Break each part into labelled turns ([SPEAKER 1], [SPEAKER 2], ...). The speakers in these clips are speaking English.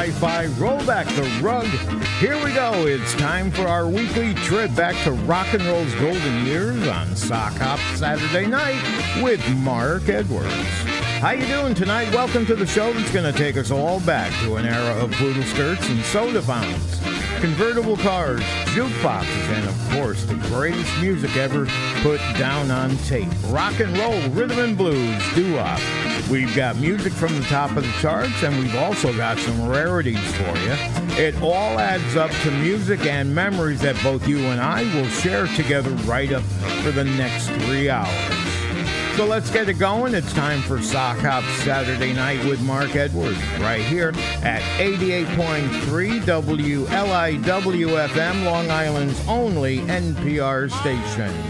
[SPEAKER 1] Hi fi, roll back the rug. Here we go. It's time for our weekly trip back to rock and roll's golden years on Sock Hop Saturday night with Mark Edwards. How you doing tonight? Welcome to the show that's going to take us all back to an era of poodle skirts and soda fountains, convertible cars, jukeboxes, and of course the greatest music ever put down on tape. Rock and roll, rhythm and blues, doo-wop. We've got music from the top of the charts, and we've also got some rarities for you. It all adds up to music and memories that both you and I will share together right up for the next three hours. So let's get it going. It's time for Sock Hop Saturday Night with Mark Edwards, right here at 88.3 WLIWFM, Long Island's only NPR station.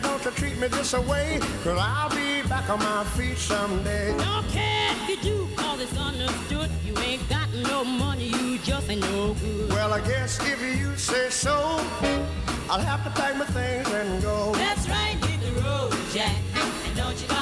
[SPEAKER 2] Baby, don't you treat me this away. Cause I'll be back on my feet someday.
[SPEAKER 3] Don't care if you do, cause it's understood. You ain't got no money, you just ain't no good.
[SPEAKER 2] Well, I guess if you say so, I'll have to pack my things and go.
[SPEAKER 3] That's right, hit the road, Jack. And don't you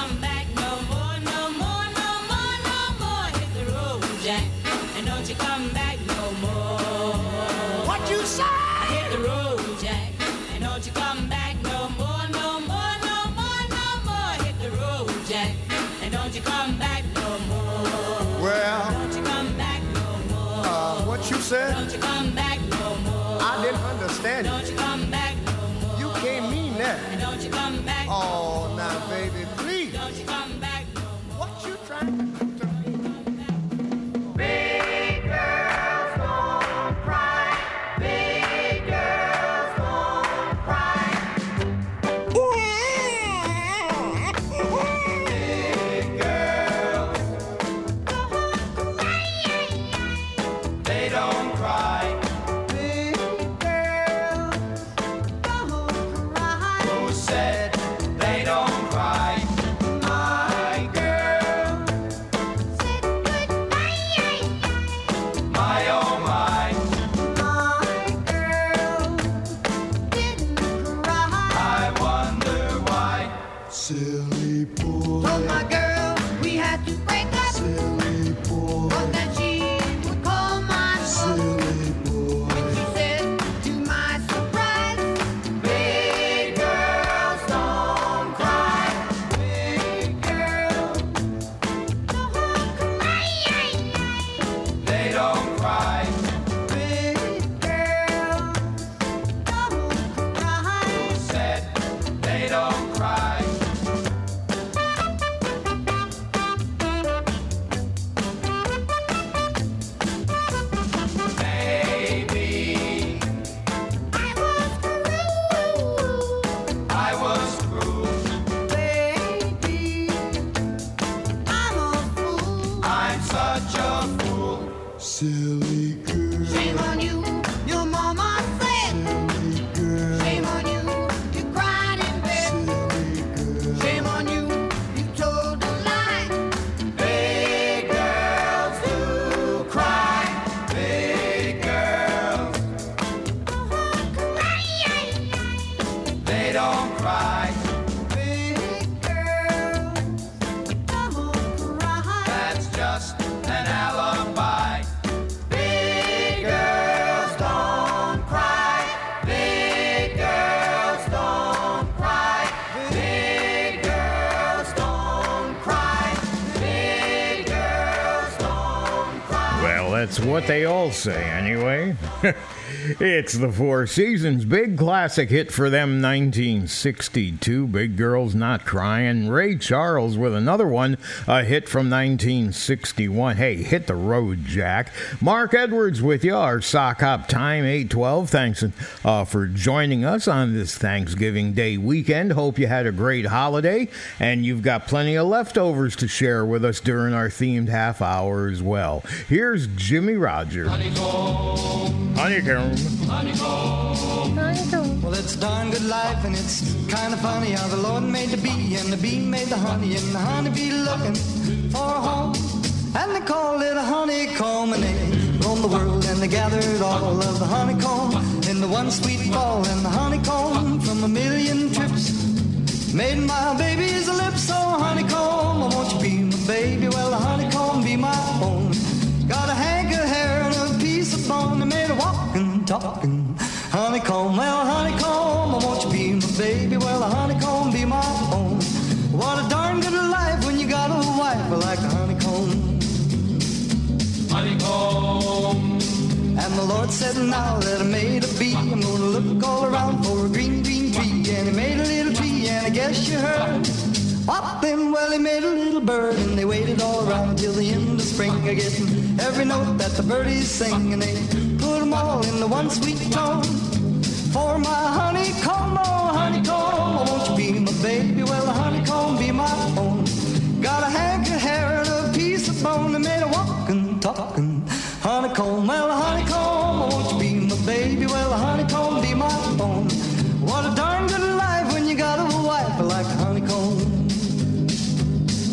[SPEAKER 2] say,
[SPEAKER 1] anyway. it's the Four Seasons big classic hit for them 1962 Big Girls Not Crying. Ray Charles with another one, a hit from 1961. Hey, hit the road, Jack. Mark Edwards with you, our sock hop time 812. Thanks uh, for joining us on this Thanksgiving Day weekend. Hope you had a great holiday and you've got plenty of leftovers to share with us during our themed half hour as well. Here's Jimmie Rodgers. Honeycomb.
[SPEAKER 4] Well, it's darn good life, and it's kind of funny how the Lord made the bee, and the bee made the honey, and the honey bee looking for a home. And they called it a honeycomb, and they roamed the world, and they gathered all of the honeycomb in the one sweet ball, and the honeycomb from a million trips made my baby's lips so honeycomb. Oh, won't you be my baby? Well, the honeycomb be my own. Got a hank of hair and a piece of bone that made a walking, talking honeycomb. Well, honeycomb, oh, won't you be my baby? Well, the honeycomb be my own. What a darn good life when you got a wife like a honeycomb. Honeycomb. And the Lord said, now that I made a bee, I'm gonna look all around for a green, green tree. And he made a little tree, and I guess you heard. What then? Well, he made a little bird, and they waited all around till the end of spring, a getting every note that the birdies sing, and they all in the one sweet tone. For my honeycomb, oh honeycomb, oh, won't you be my baby? Well, honeycomb be my own. Got a hank of hair and a piece of bone that made a walking, talking honeycomb. Well, honeycomb, oh, won't you be my baby? Well, honeycomb be my own. What a darn good life when you got a wife like honeycomb.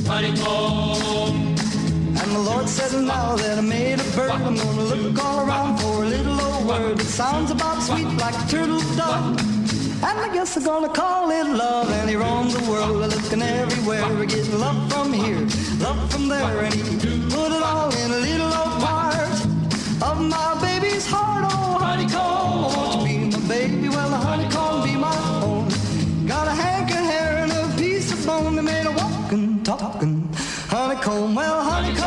[SPEAKER 4] Honeycomb. Said, now that I made a bird, I'm gonna look all around for a little old word that sounds about sweet like a turtle dove. And I guess I'm gonna call it love. And he roamed the world, looking everywhere, getting love from here, love from there, and he put it all in a little old part of my baby's heart. Oh, honeycomb, won't you be my baby? Well, the honeycomb be my own. Got a hank of hair and a piece of bone that made a walking, talking honeycomb. Well, honeycomb,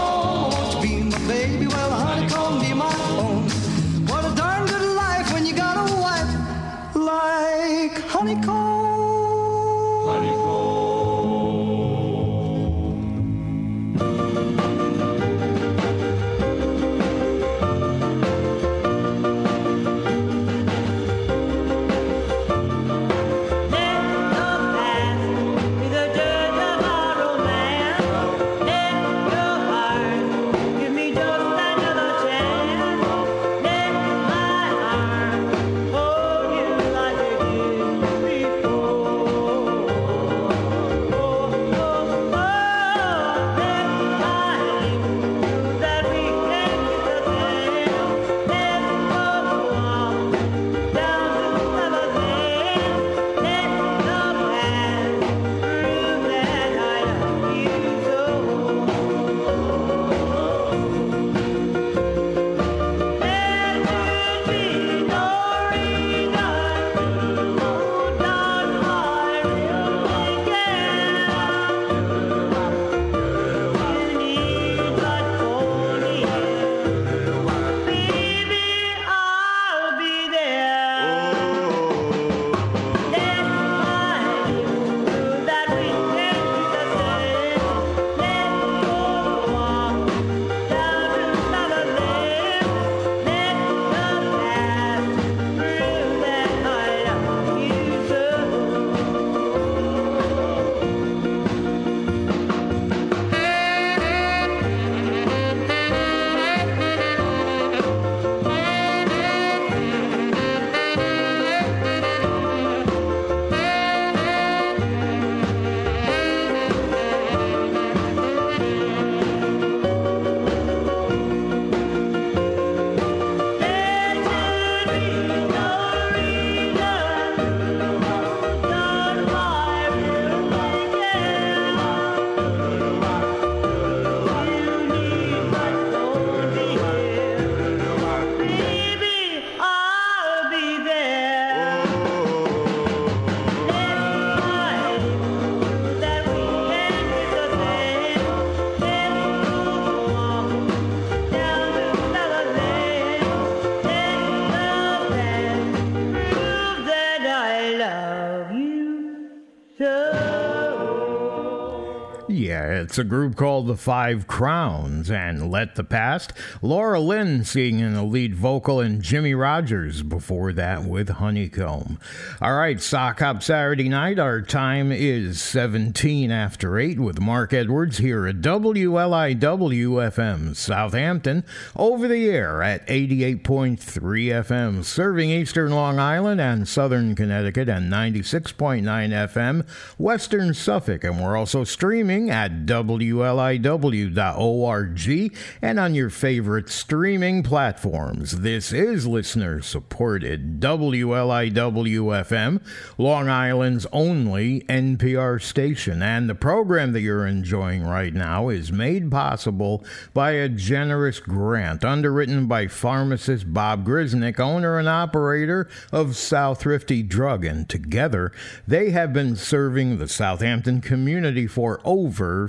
[SPEAKER 5] It's a group called the Five Crowns and Let the Past. Laura Lynn singing in the lead vocal and Jimmie Rodgers before that with Honeycomb. All right, Sock Hop Saturday night. Our time is 17 after 8 with Mark Edwards here at WLIWFM Southampton over the air at 88.3 FM, serving eastern Long Island and southern Connecticut and 96.9 FM, western Suffolk. And we're also streaming at wliw.org, and on your favorite streaming platforms. This is listener supported WLIW FM, Long Island's only NPR station. And the program that you're enjoying right now is made possible by a generous grant underwritten by pharmacist Bob Grisnick, owner and operator of South Thrifty Drug. And together, they have been serving the Southampton community for over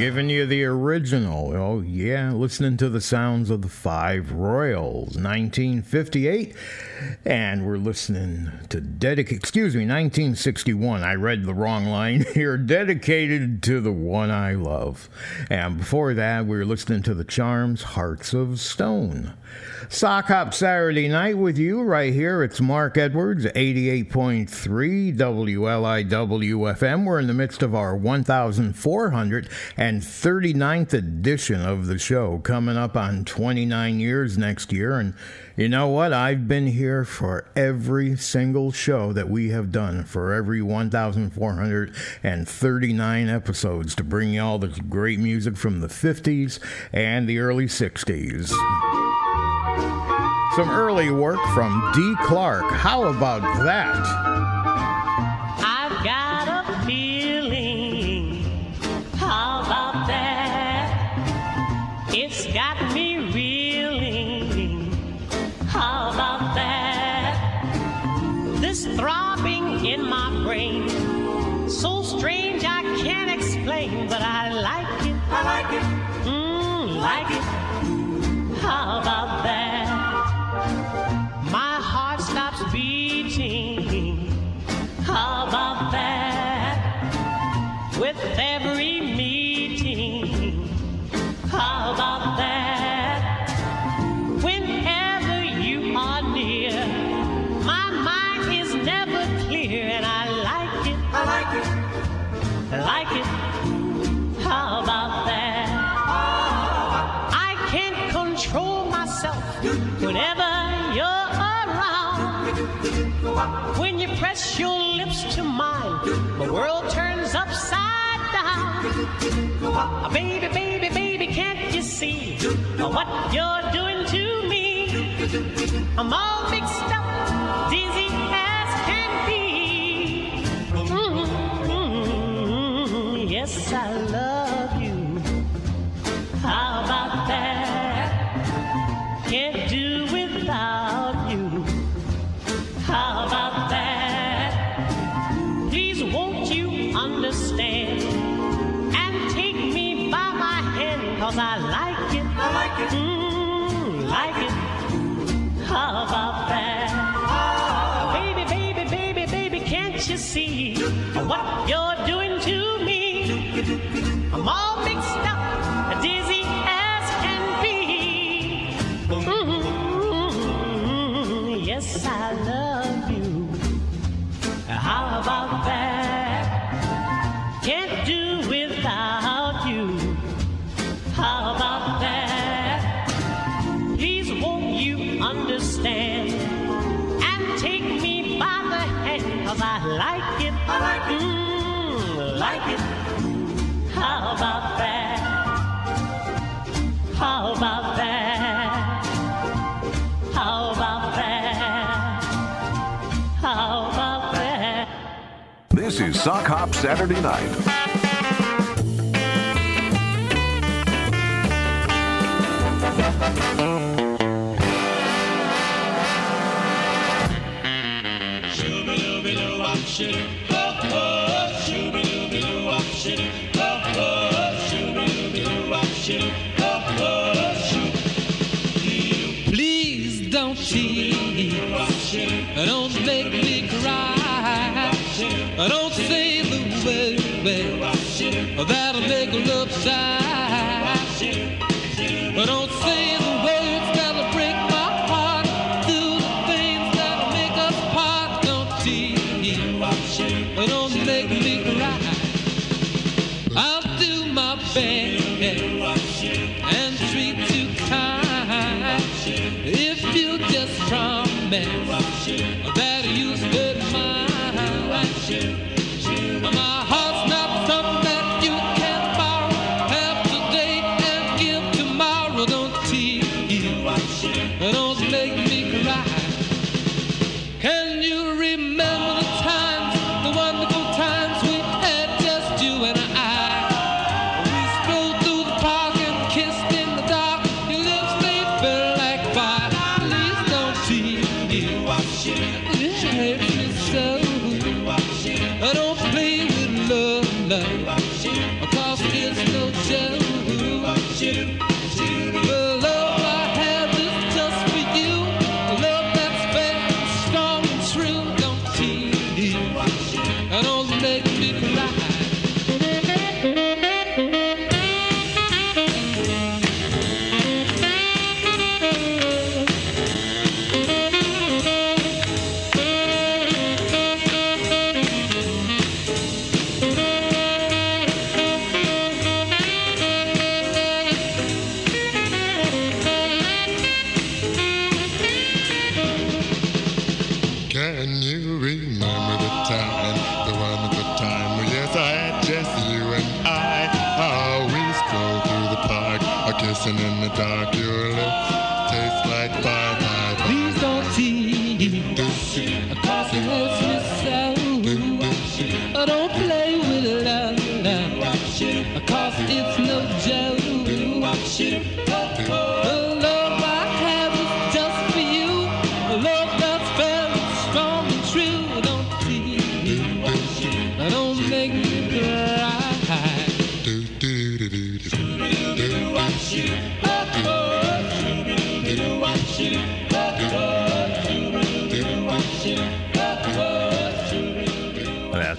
[SPEAKER 1] Giving you the original. Oh, yeah. Listening to the sounds of the Five Royales, 1958. And we're listening to dedicated, excuse me, 1961. I read the wrong line here. Dedicated to the one I love. And before that, we were listening to the Charms, Hearts of Stone. Sock Hop Saturday night with you right here. It's Mark Edwards, 88.3 WLIW FM. We're in the midst of our 1439th edition of the show, coming up on 29 years next year. And you know what? I've been here for every single show that we have done, for every 1,439 episodes to bring you all this great music from the 50s and the early 60s. Some early work from Dee Clark. How about that?
[SPEAKER 6] Press your lips to mine, the world turns upside down. Baby, baby, baby, can't you see what you're doing to me? I'm all mixed up, dizzy as can be. Mhm, Yes, I love
[SPEAKER 7] Sock Hop Saturday Night.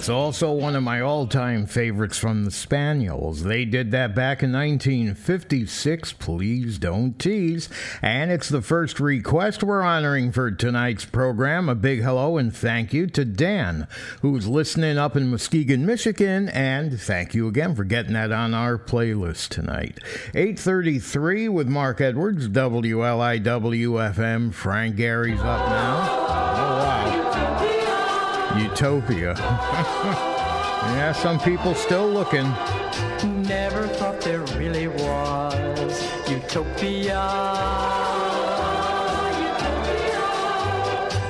[SPEAKER 8] That's
[SPEAKER 1] also one of my all time favorites from the Spaniels. They did that back in 1956. Please don't tease. And it's the first request we're honoring for tonight's program. A big hello and thank you to Dan, who's listening up in Muskegon, Michigan. And thank you again for getting that on our playlist tonight. 833 with Mark Edwards, WLIWFM. Frank Gari's up now. Utopia. yeah, some people still looking.
[SPEAKER 9] Never thought there really was utopia.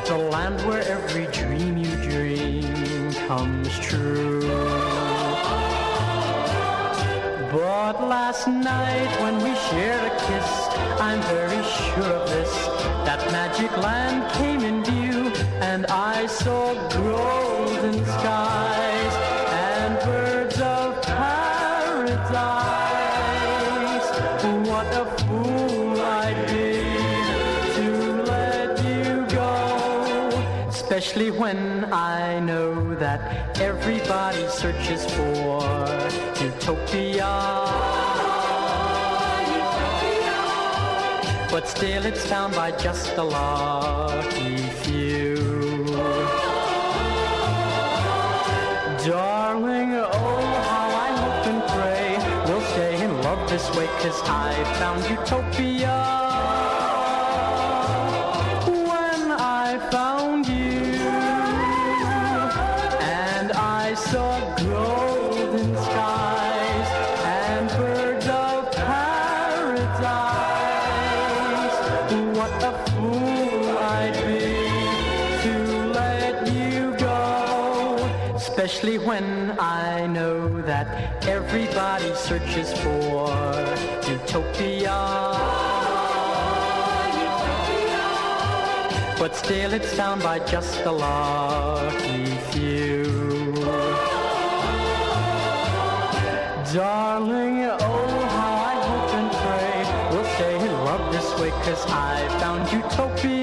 [SPEAKER 9] The land where every dream you dream comes true. But last night when we shared a kiss, I'm very sure of this. That magic land came in view, and I everybody searches for utopia. But still it's found by just a lucky few. Darling, oh, how I hope and pray we'll stay in love this way, cause I found utopia. Searches for utopia. But still it's found by just a lucky few. Darling, oh how I hope and pray we'll stay in love this way, cause I found utopia.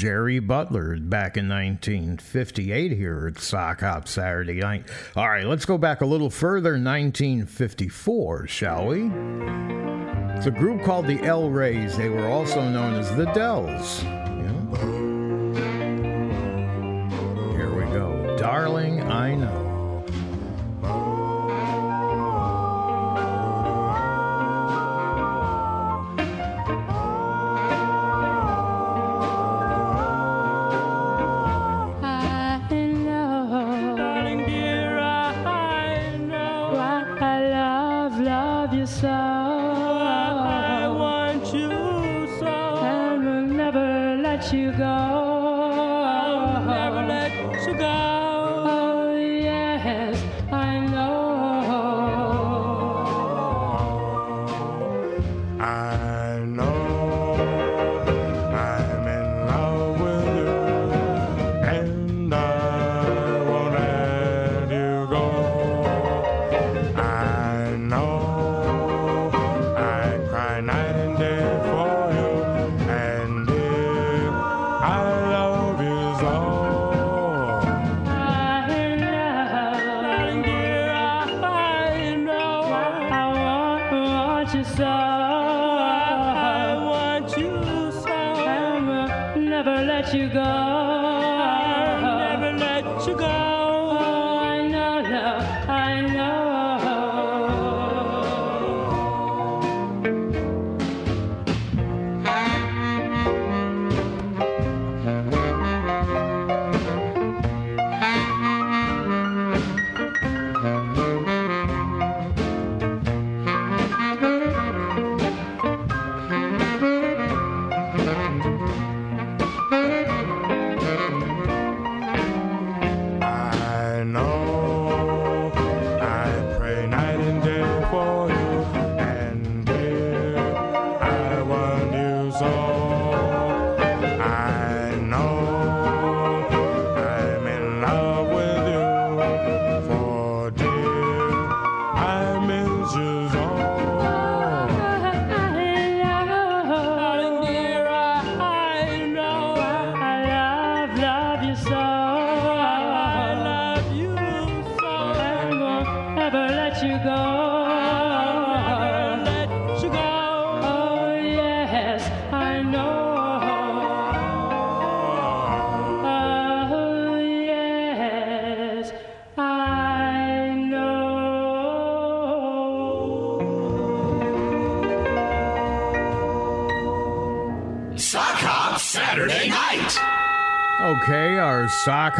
[SPEAKER 1] Jerry Butler back in 1958 here at Sock Hop Saturday night. All right, let's go back a little further, 1954, shall we? It's a group called the El Rays. They were also known as the Dells. Yeah. Here we go. Darling, I know.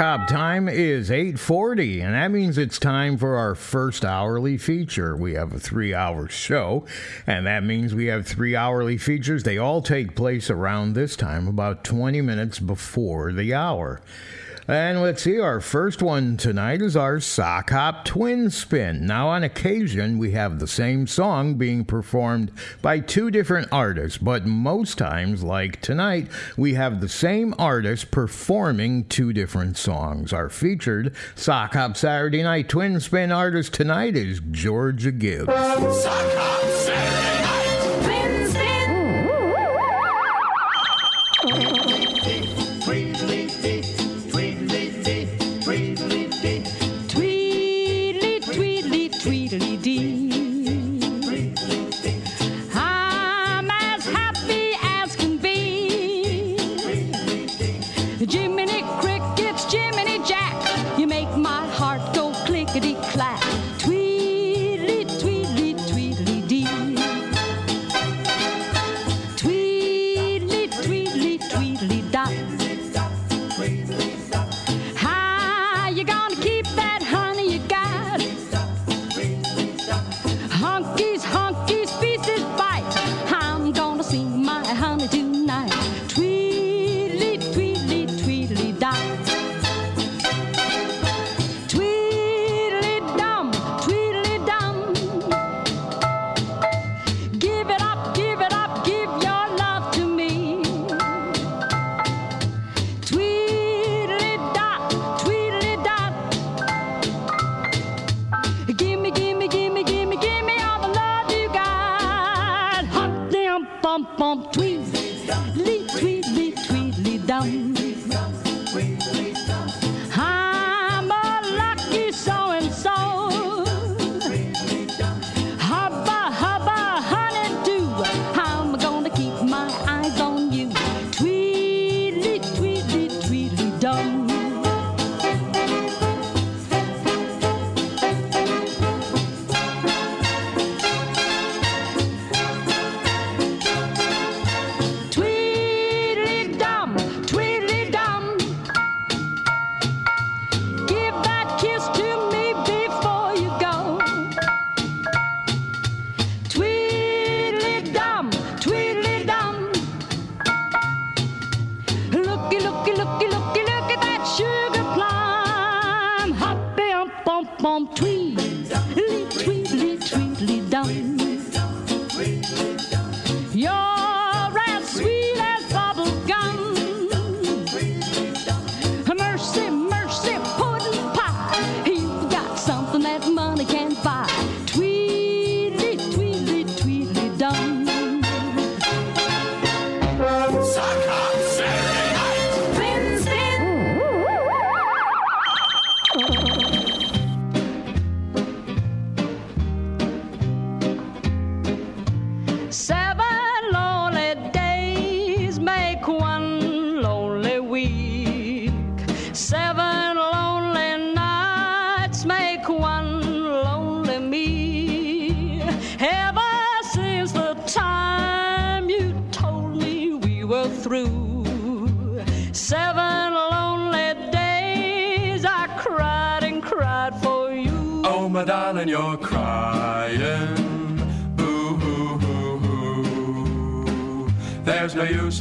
[SPEAKER 10] Hop
[SPEAKER 1] time is 8:40 and that means it's time for our first hourly feature. We have a 3-hour show and that means we have 3 hourly features. They all take place around this time about 20 minutes before the hour. And let's see, our first one tonight is our Sock Hop Twin Spin. Now, on occasion, we have the same song being performed by two different artists, but most times, like tonight, we have the same artist performing two different songs. Our featured Sock Hop Saturday Night Twin Spin artist tonight is Georgia Gibbs.
[SPEAKER 10] Sock Hop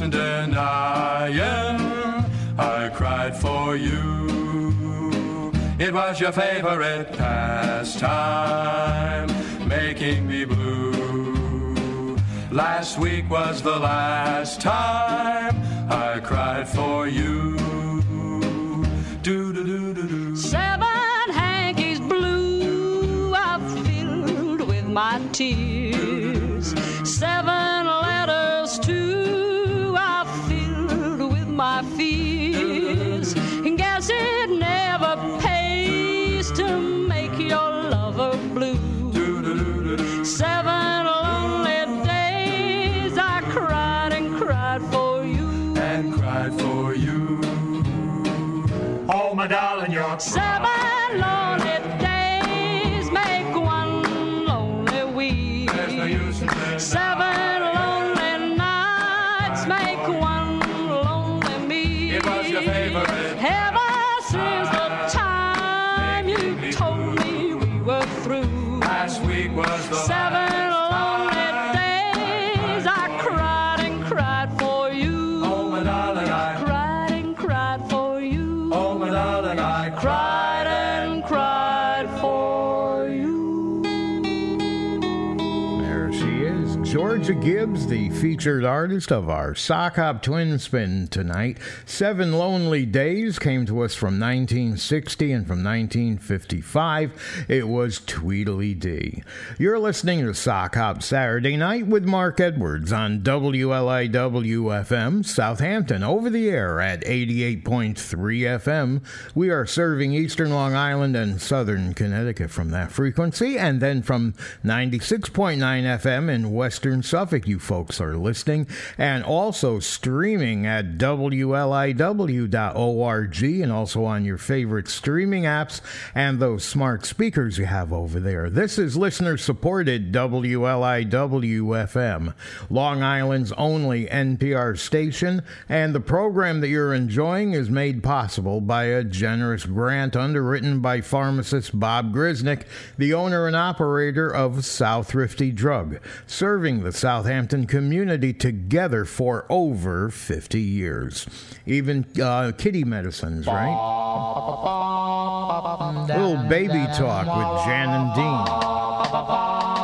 [SPEAKER 11] There's no use in denying. I cried for you. It was your favorite pastime, making me blue. Last week was the last time I cried for you. Do do do do do.
[SPEAKER 12] Seven hankies blue I filled with my tears. Seven Seven
[SPEAKER 1] featured artist of our Sock Hop Twin Spin tonight. Seven Lonely Days came to us from 1960 and from 1955. It was Tweedlee Dee. You're listening to Sock Hop Saturday Night with Mark Edwards on WLIW FM Southampton over the air at 88.3 FM. We are serving eastern Long Island and southern Connecticut from that frequency, and then from 96.9 FM in western Suffolk, you folks are listening, and also streaming at WLIW.org and also on your favorite streaming apps and those smart speakers you have over there. This is listener supported WLIWFM, Long Island's only NPR station, and the program that you're enjoying is made possible by a generous grant underwritten by pharmacist Bob Grisnick, the owner and operator of South Thrifty Drug, serving the Southampton community together for over 50 years. Even uh, kitty medicines, right? Little baby talk with Jan and Dean.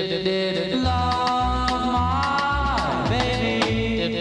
[SPEAKER 13] Love my baby.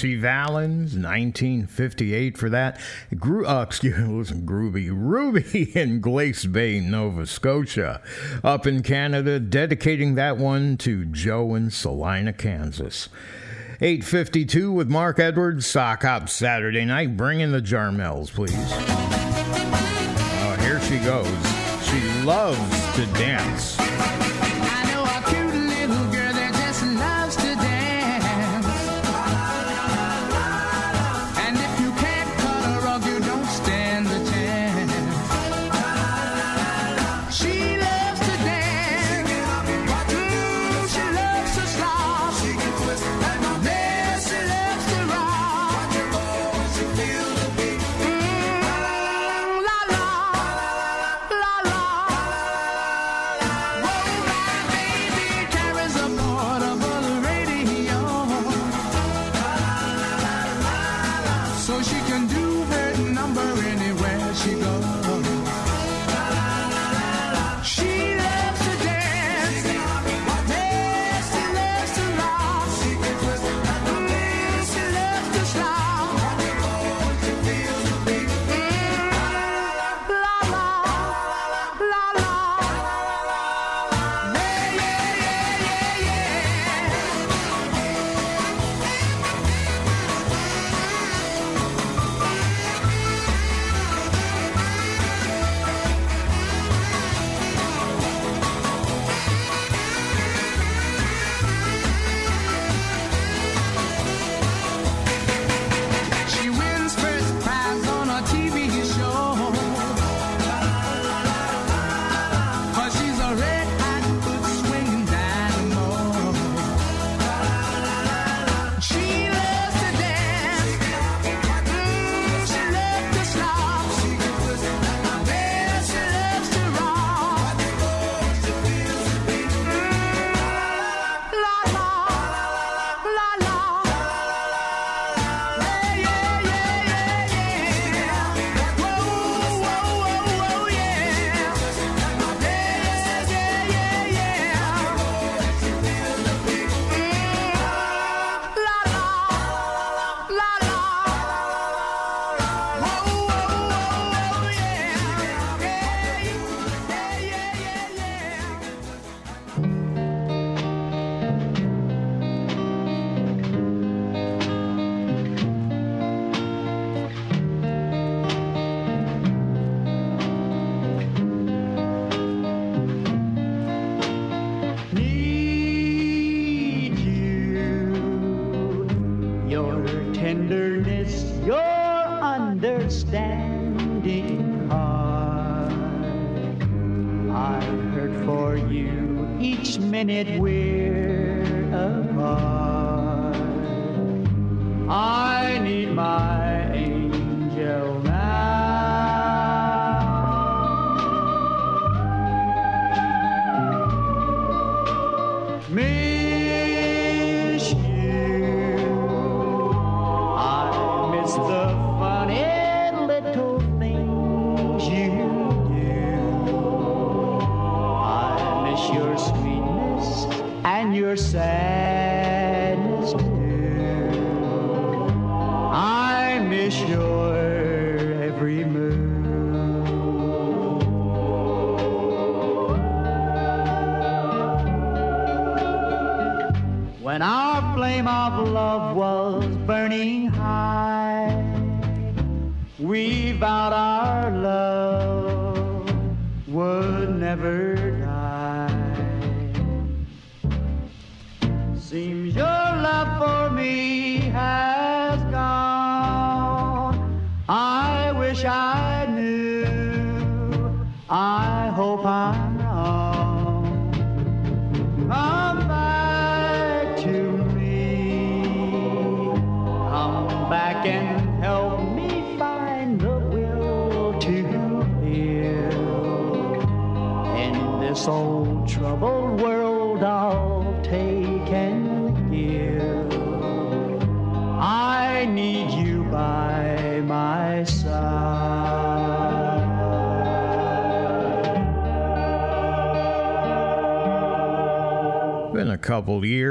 [SPEAKER 1] Ritchie Valens, 1958 for that. Gro- uh, excuse me, listen, Groovy Ruby in Glace Bay, Nova Scotia, up in Canada, dedicating that one to Joe in Salina, Kansas. 852 with Mark Edwards, Sock Hop Saturday night. Bring in the Jarmels, please. Oh, here she goes. She loves to dance.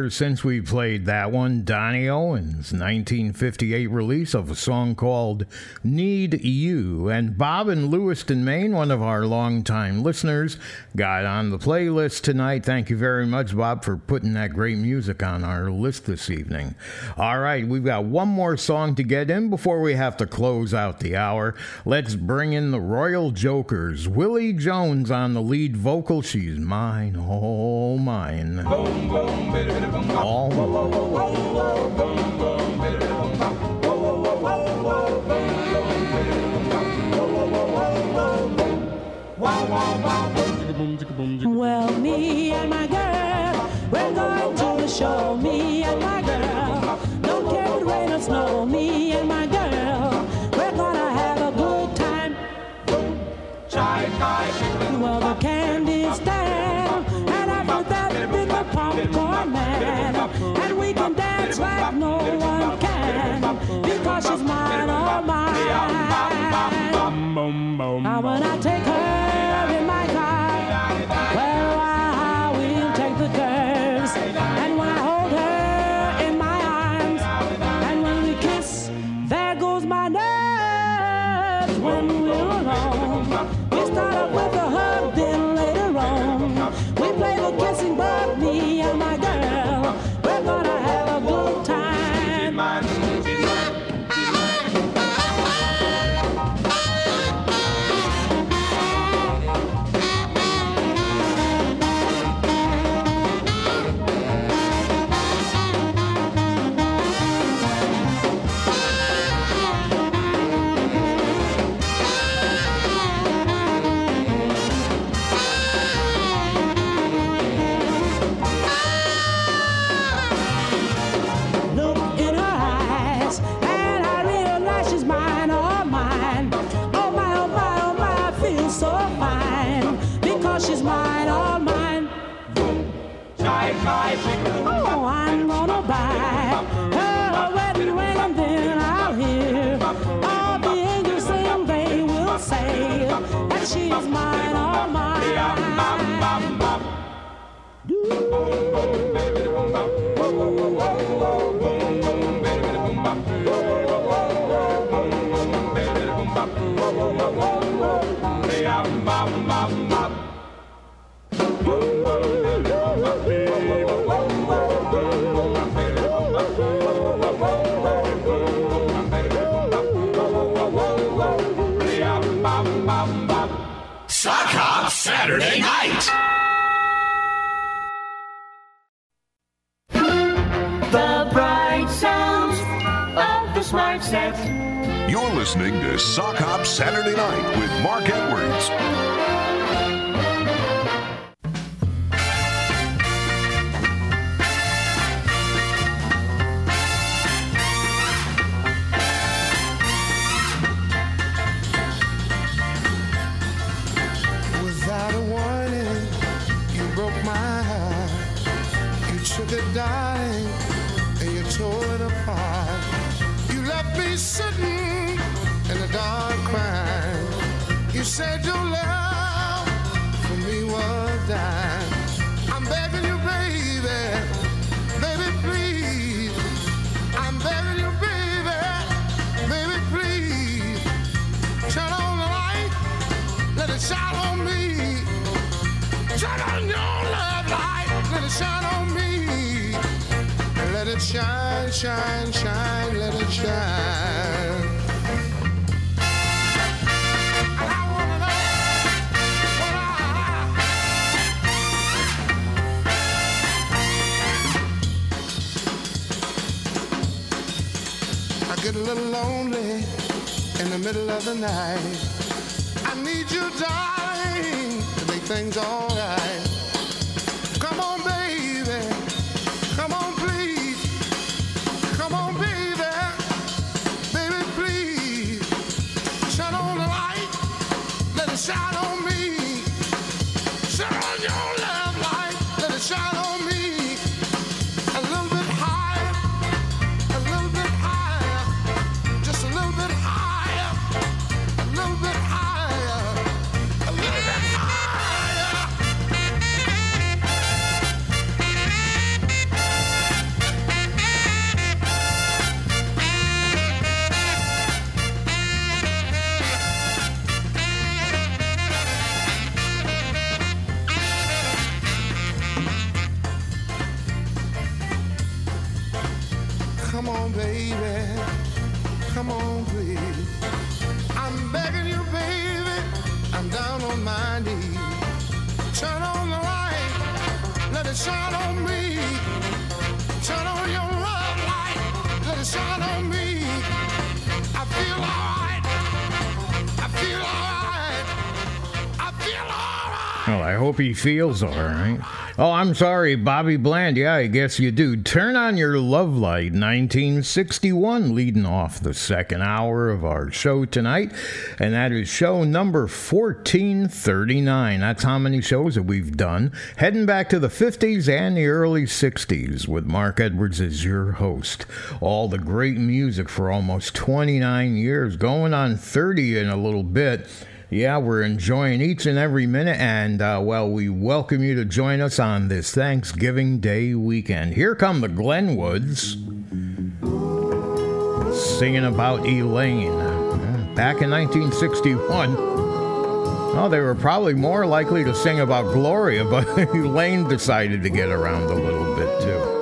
[SPEAKER 1] since we played that one, Donnie Owens' 1958 release of a song called Need You. And Bob in Lewiston, Maine, one of our longtime listeners, got on the playlist tonight. Thank you very much, Bob, for putting that great music on our list this evening. All right, we've got one more song to get in before we have to close out the hour. Let's bring in the Royal Jokers. Willie Jones on the lead vocal. She's mine, all mine. Boom, boom, boom.
[SPEAKER 14] Well, me and my girl, we're going to show. Me
[SPEAKER 15] Saturday night.
[SPEAKER 16] The bright sounds of the smart set.
[SPEAKER 10] You're listening to Sock Hop Saturday Night with Mark Edwards.
[SPEAKER 1] Feels all right. Oh, I'm sorry, Bobby Bland. Yeah, I guess you do. Turn on your love light, 1961, leading off the second hour of our show tonight. And that is show number 1439. That's how many shows that we've done, heading back to the 50s and the early 60s with Mark Edwards as your host. All the great music for almost 29 years, going on 30 in a little bit. Yeah, we're enjoying each and every minute, and uh, well, we welcome you to join us on this Thanksgiving Day weekend. Here come the Glenwoods singing about Elaine uh, back in 1961. Oh, they were probably more likely to sing about Gloria, but Elaine decided to get around a little bit too.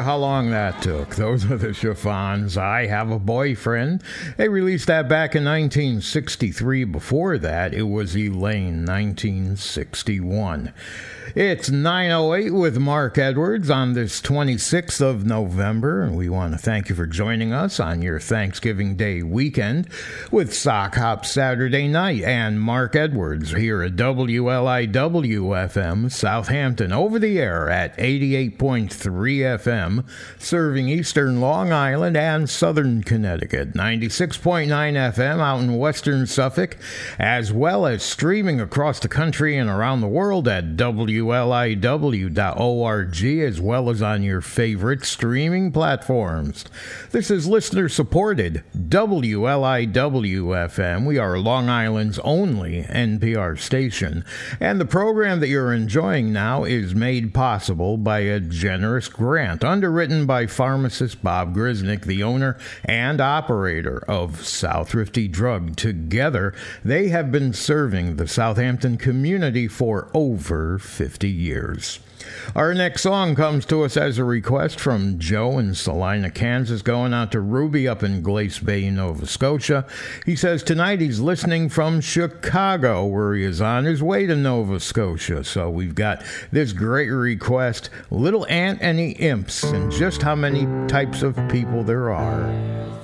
[SPEAKER 1] How long that took. Those are the chiffons. I have a boyfriend. They released that back in 1963. Before that, it was Elaine, 1961. It's 908 with Mark Edwards on this 26th of November, and we want to thank you for joining us on your Thanksgiving Day weekend with Sock Hop Saturday night and Mark Edwards here at WLIW FM Southampton over the air at 88.3 FM, serving eastern Long Island and southern Connecticut, 96.9 FM out in western Suffolk, as well as streaming across the country and around the world at WLIW.org, as well as on your favorite streaming platforms. This is listener supported WLIW FM. We are Long Island's only NPR station, and the program that you're enjoying now is made possible by a generous grant underwritten by pharmacist Bob Grisnick, the owner and operator of South Thrifty Drug. Together, they have been serving the Southampton community for over 50 years. Our next song comes to us as a request from Joe in Salina, Kansas, going out to Ruby up in Glace Bay, Nova Scotia. He says tonight he's listening from Chicago, where he is on his way to Nova Scotia. So we've got this great request Little Ant and the Imps, and just how many types of people there are.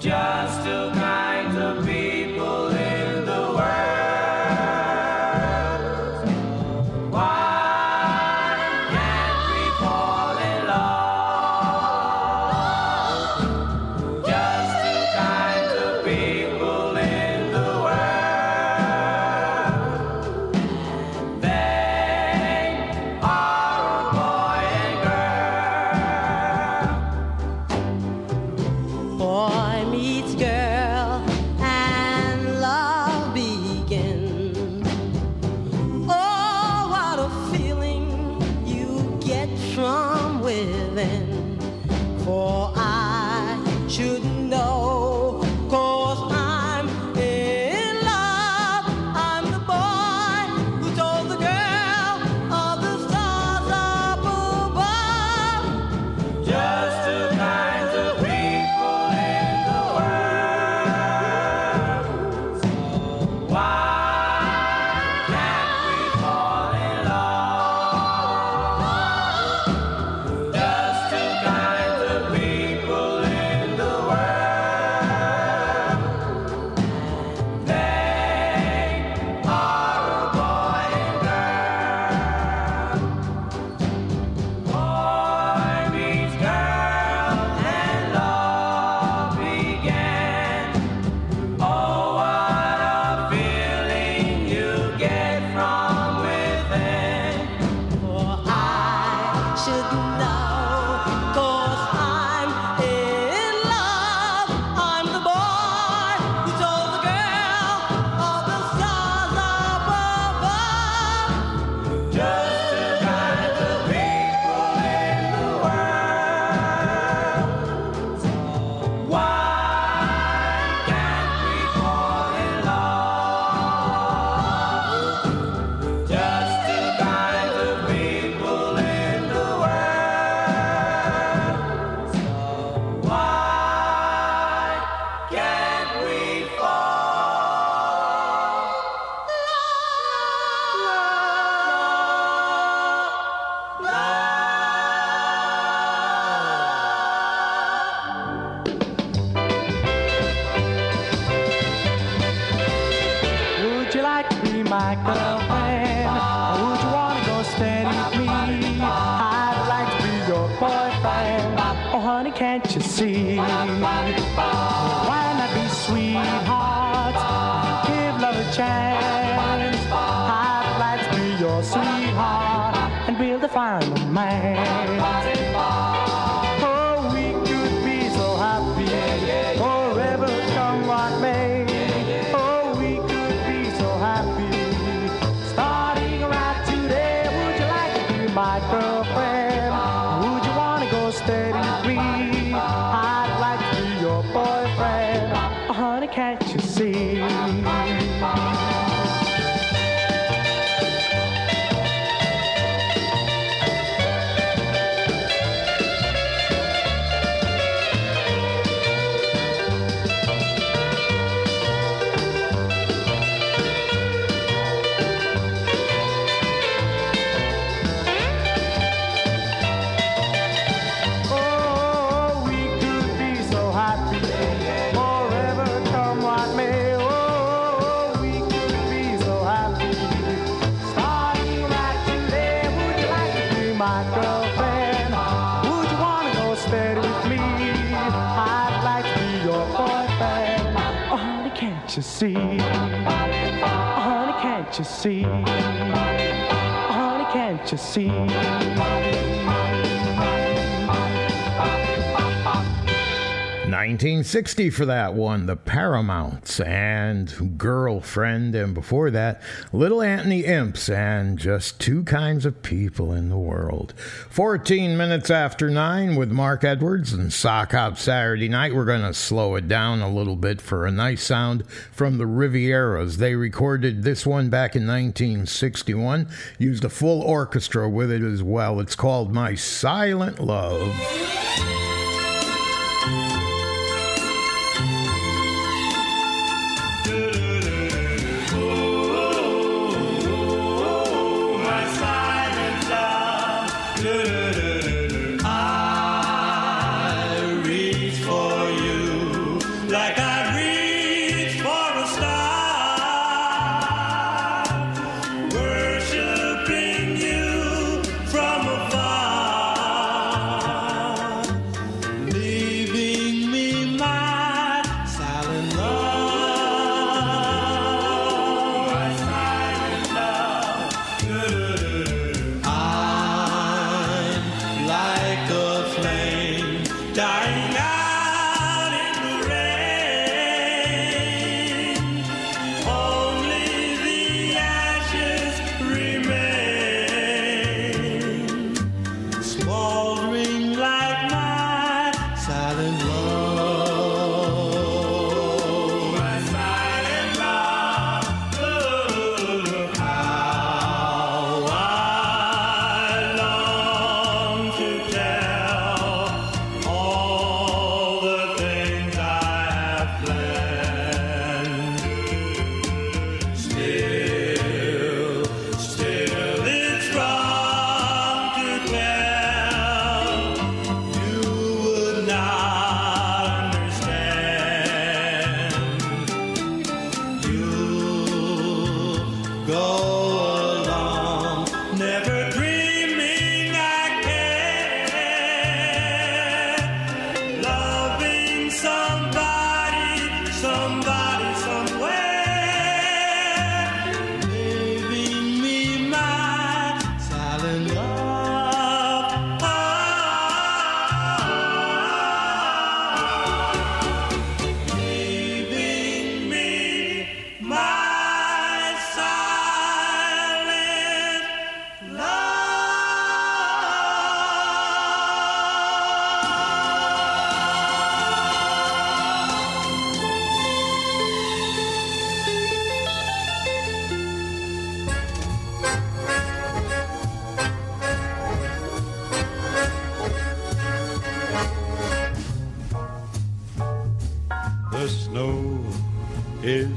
[SPEAKER 17] 1960 for that one, the Paramounts and Girlfriend, and before that, Little Anthony Imps and just two kinds of people in the world. 14 minutes after 9 with Mark Edwards and Sock Hop Saturday night. We're going to slow it down a little bit for a nice sound from the Rivieras. They recorded this one back in 1961, used a full orchestra with it as well. It's called My Silent Love.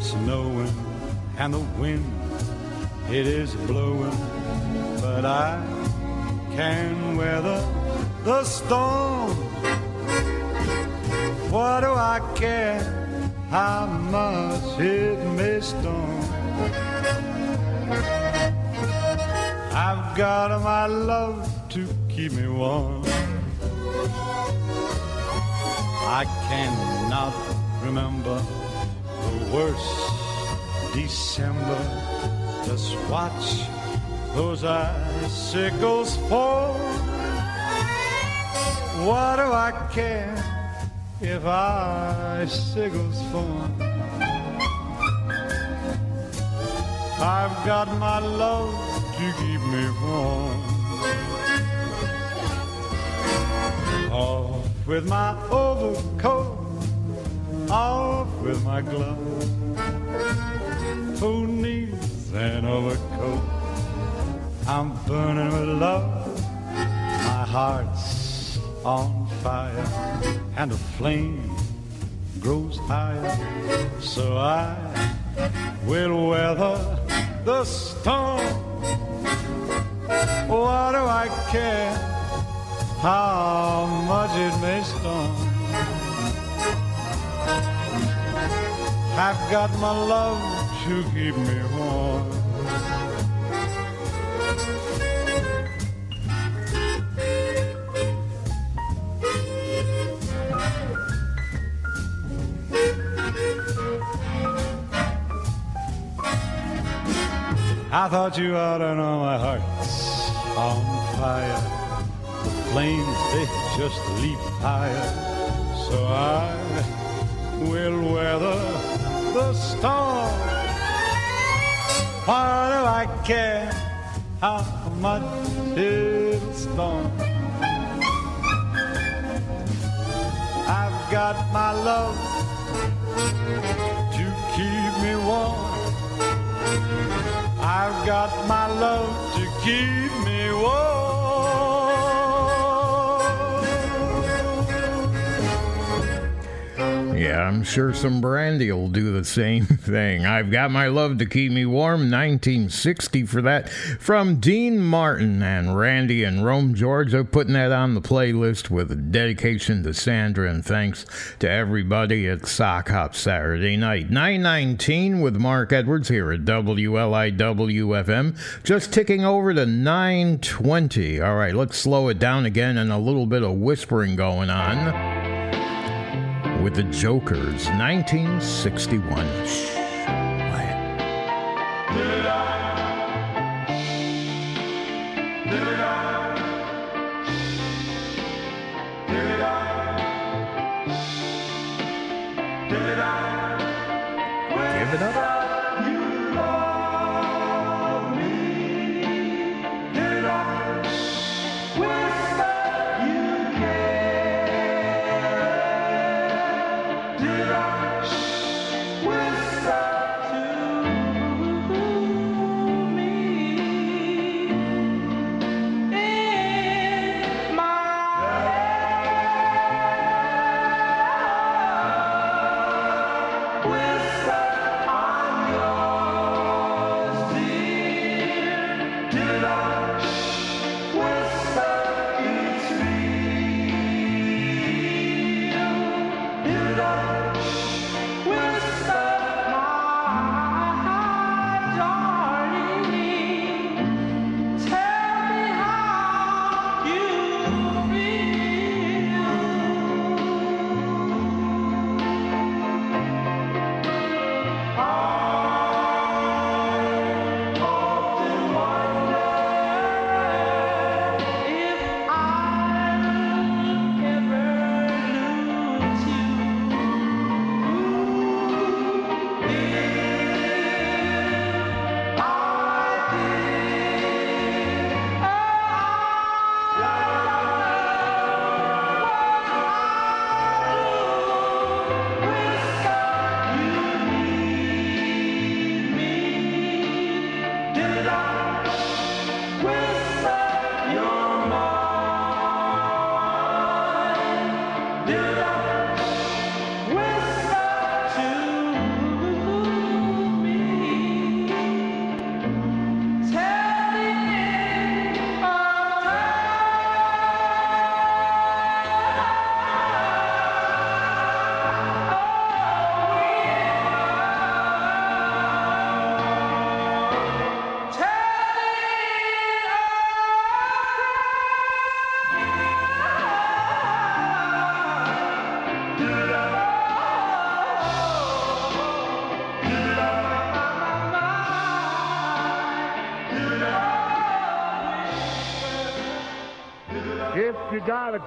[SPEAKER 18] Snowing and the wind it is blowing, but I can weather the storm. What do I care how much it may storm? I've got my love to keep me warm. I cannot remember worst December. Just watch those icicles fall. What do I care if icicles fall? I've got my love to keep me warm. Off with my overcoat, off with my glove. An overcoat? I'm burning with love. My heart's on fire, and the flame grows higher. So I will weather the storm. What do I care how much it may storm? I've got my love to keep me thought you ought to know my heart's on fire. The flames, they just leap higher. So I will weather the storm. Why do I care how much it'll storm? I've got my love I've got my love to keep me warm.
[SPEAKER 1] Yeah, I'm sure some brandy will do the same thing. I've got my love to keep me warm. 1960 for that. From Dean Martin and Randy and Rome, Georgia, putting that on the playlist with a dedication to Sandra and thanks to everybody at Sock Hop Saturday night. 919 with Mark Edwards here at WLIWFM. Just ticking over to 920. All right, let's slow it down again and a little bit of whispering going on with the Jokers, 1961.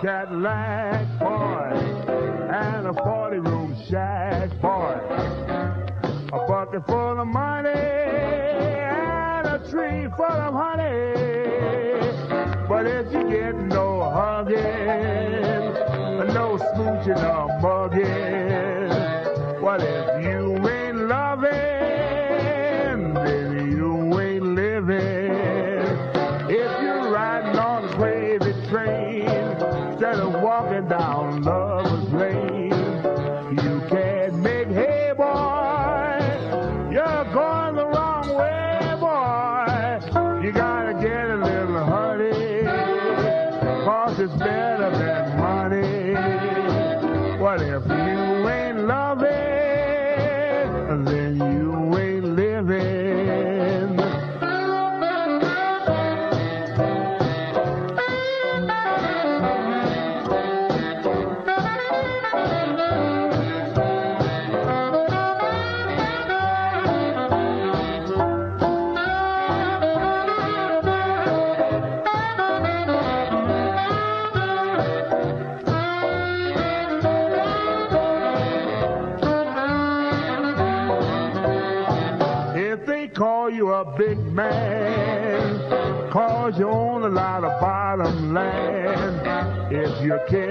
[SPEAKER 19] Cadillac, boy, and a 40 room shack, boy, a bucket full of money, and a tree full of honey. But if you get no hugging, no smooching or If you
[SPEAKER 1] can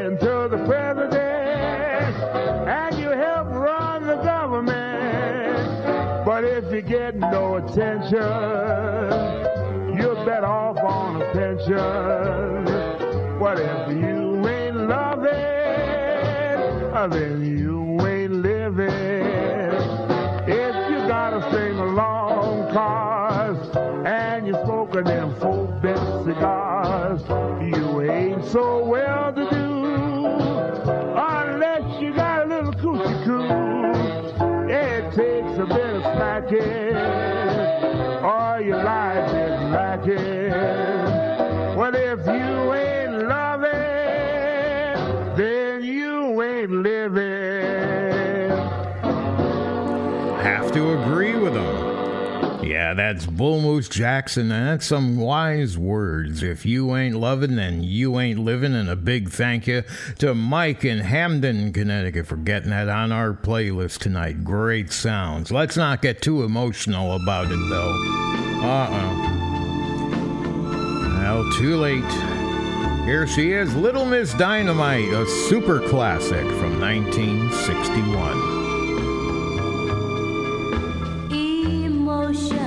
[SPEAKER 1] That's Bull Moose Jackson, and that's some wise words. If you ain't loving, then you ain't living. And a big thank you to Mike in Hamden, Connecticut, for getting that on our playlist tonight. Great sounds. Let's not get too emotional about it, though. Uh oh. Well, too late. Here she is, Little Miss Dynamite, a super classic from 1961.
[SPEAKER 5] emotion.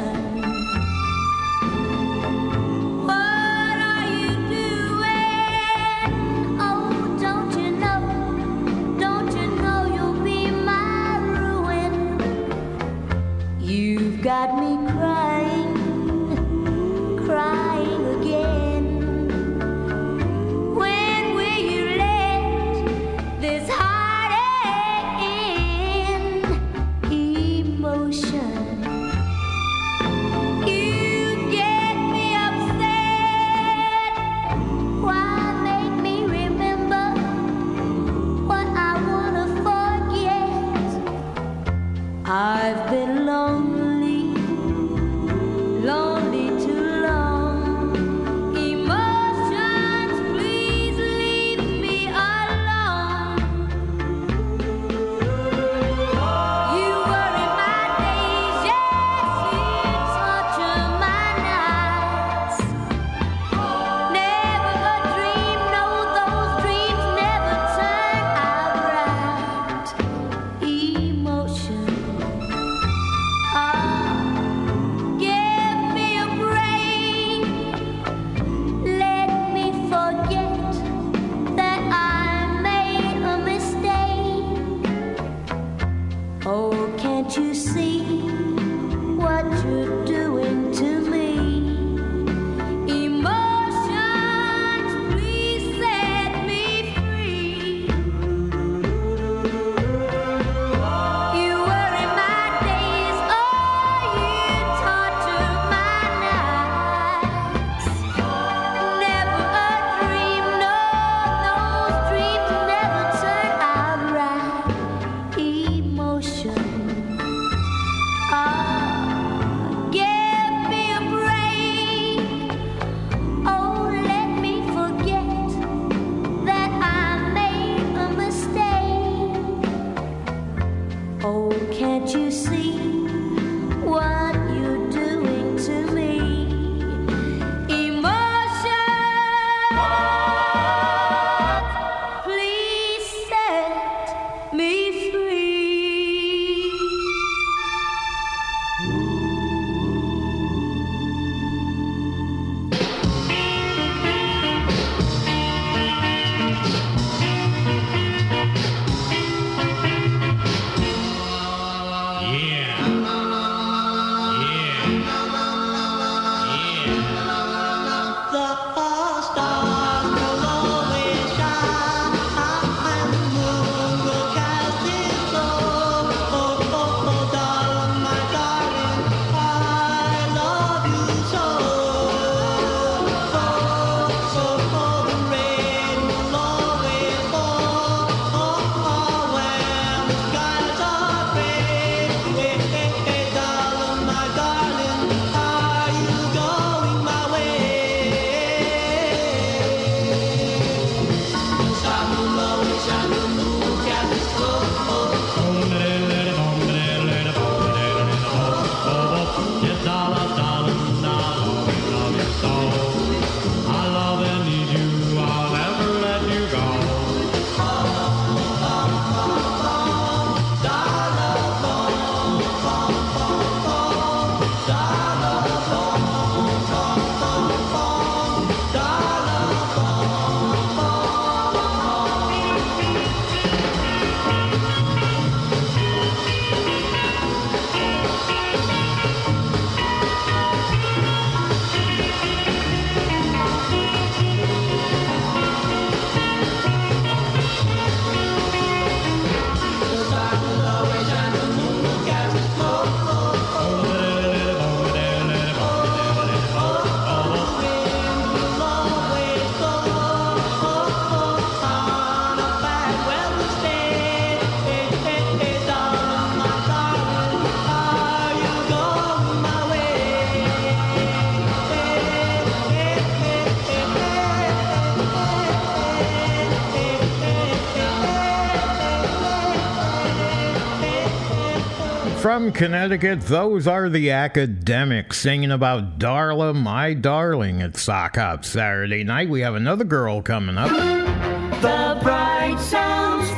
[SPEAKER 1] From Connecticut, those are the academics singing about Darla, my darling, at Sock Hop Saturday night. We have another girl coming up.
[SPEAKER 20] The bright sounds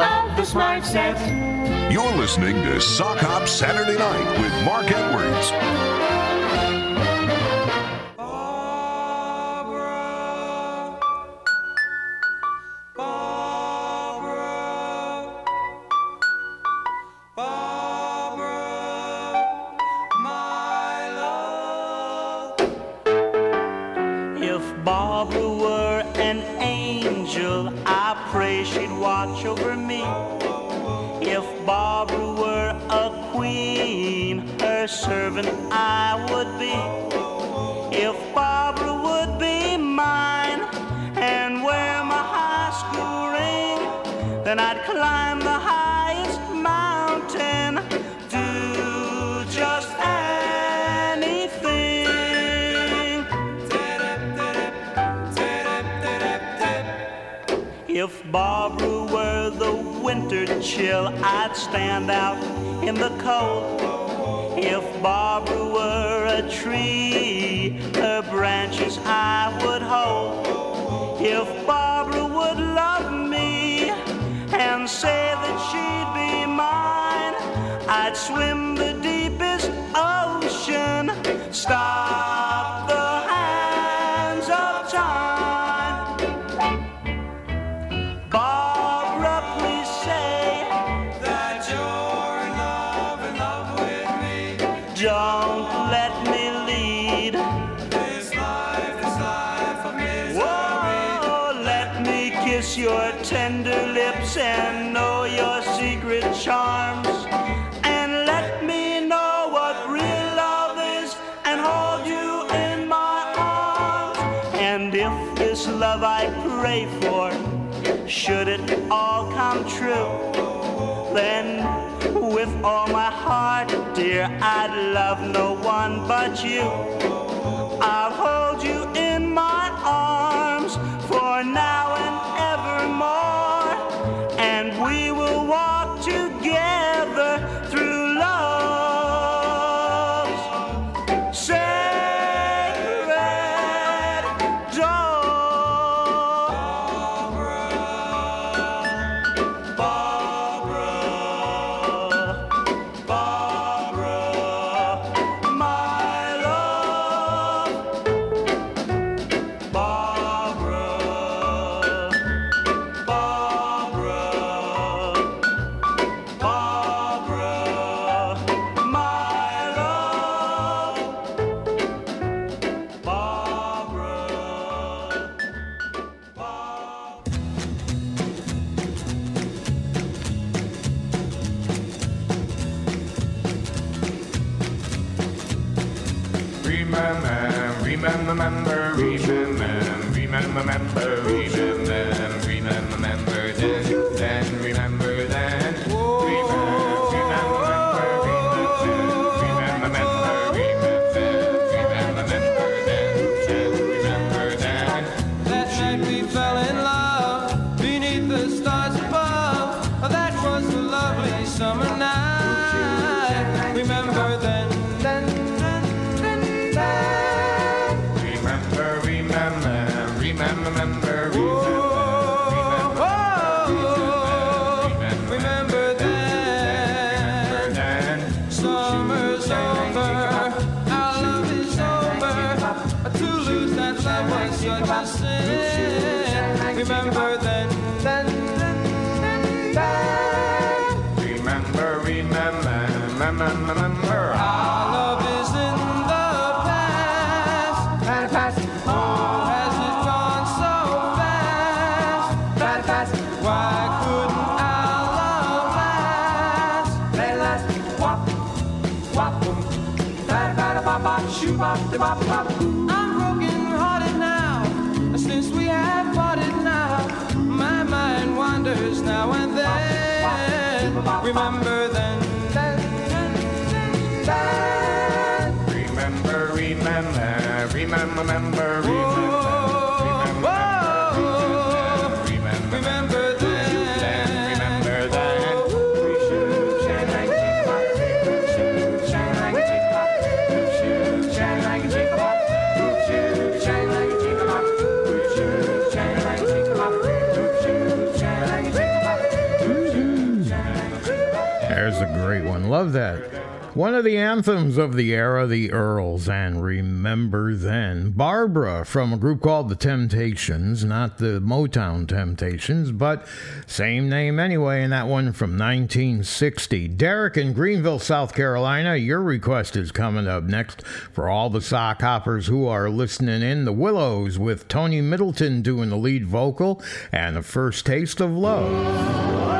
[SPEAKER 20] of the smart set.
[SPEAKER 17] You're listening to Sock Hop Saturday night with Mark Edwards.
[SPEAKER 21] dear, I'd love no one but you.
[SPEAKER 22] group called The Temptations, not the Motown Temptations, but same name anyway, and that one from 1960. Derek in Greenville, South Carolina, your request is coming up next for all the sock hoppers who are listening in. The Willows with Tony Middleton doing the lead vocal and the first taste of love.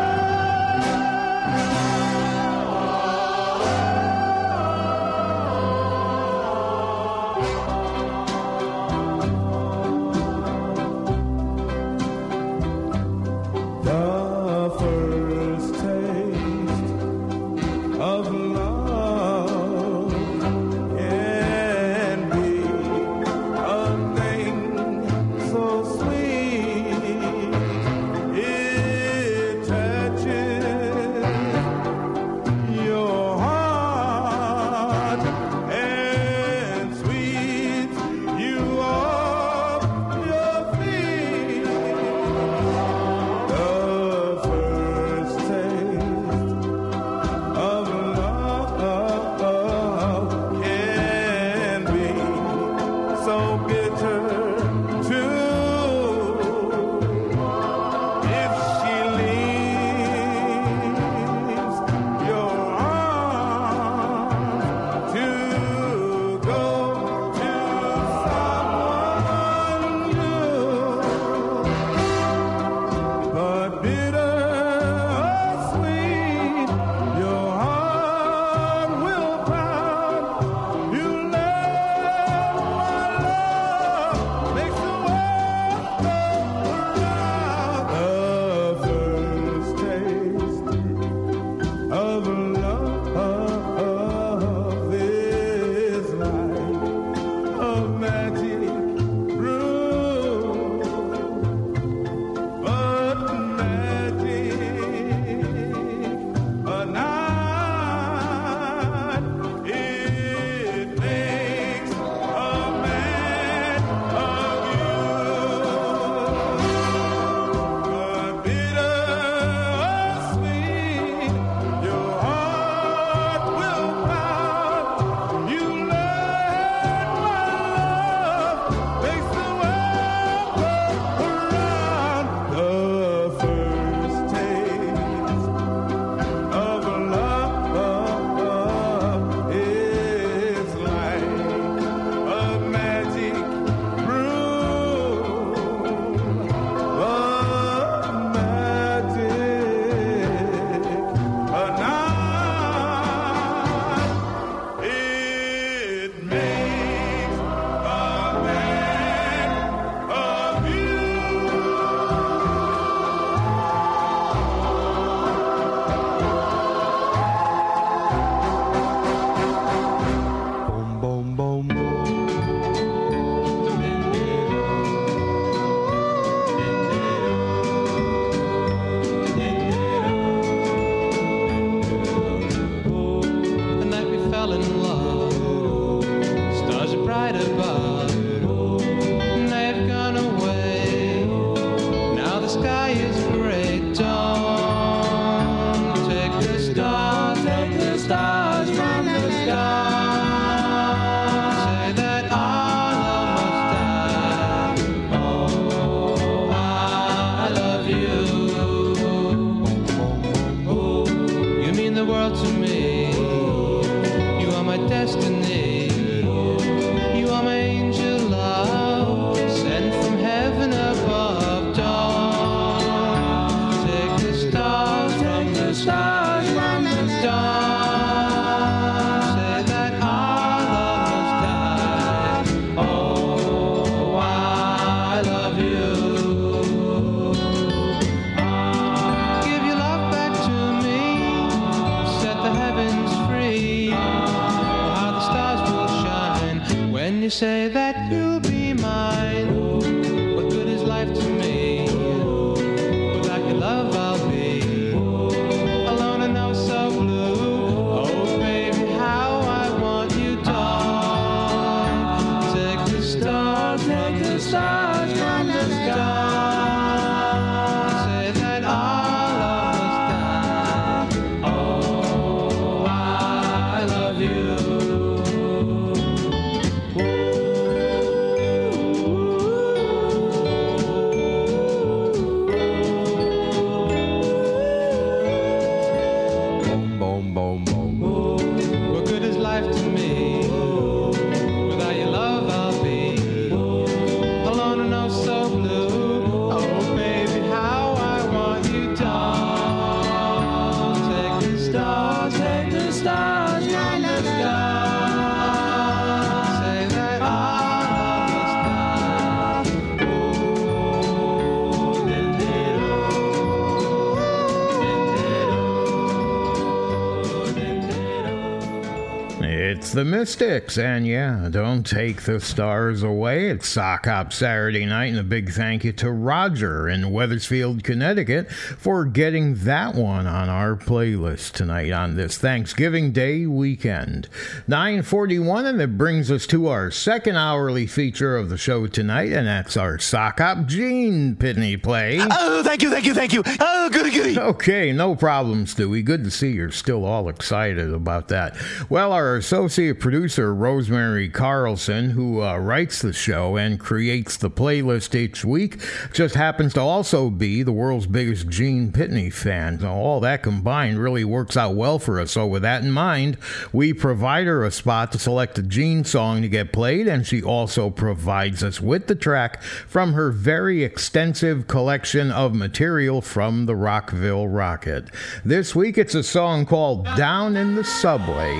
[SPEAKER 1] Mystics, and yeah, don't take the stars away. It's Sock Hop Saturday night, and a big thank you to Roger in Wethersfield, Connecticut, for getting that one on our playlist tonight on this Thanksgiving Day weekend. 941, and it brings us to our second hourly feature of the show tonight, and that's our Sock Hop Gene Pitney play.
[SPEAKER 23] Oh, thank you, thank you, thank you. Oh, goody, goody.
[SPEAKER 1] Okay, no problem, Stewie. Good to see you're still all excited about that. Well, our associate producer, Rosemary Carlson, who uh, writes the show and creates the playlist each week, just happens to also be the world's biggest Gene Pitney fan. So all that combined really works out well for us. So, with that in mind, we provide her a spot to select a Gene song to get played, and she also provides us with the track from her very extensive collection of material from the Rockville Rocket. This week, it's a song called Down in the Subway.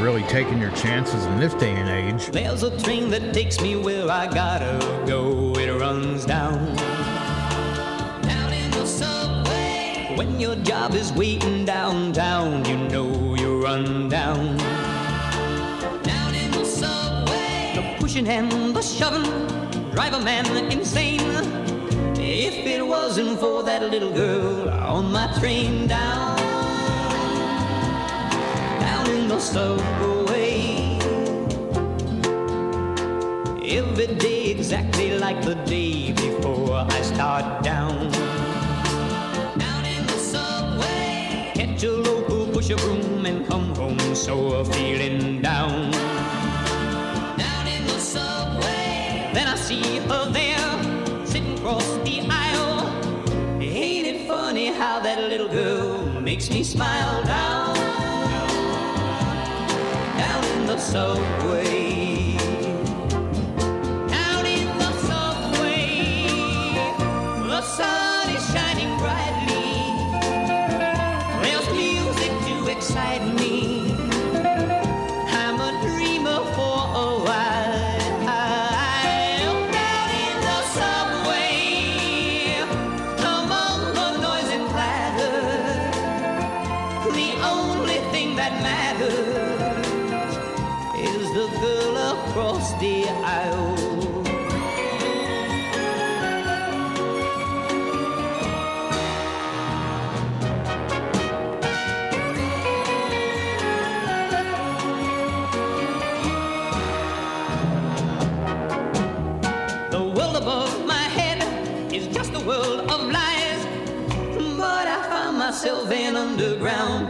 [SPEAKER 1] Really taking your chances in this day and age.
[SPEAKER 24] There's a train that takes me where I gotta go. It runs down. Down When your job is waiting downtown, you know you're run down. Down in the subway. The pushing and the shoving drive a man insane. If it wasn't for that little girl on my train down, down in the subway. Every day exactly like the day before I start down. Down push a and come home so feeling down. Down in the subway. Then I see her there sitting across the aisle. Ain't it funny how that little girl makes me smile down? Down in the subway. In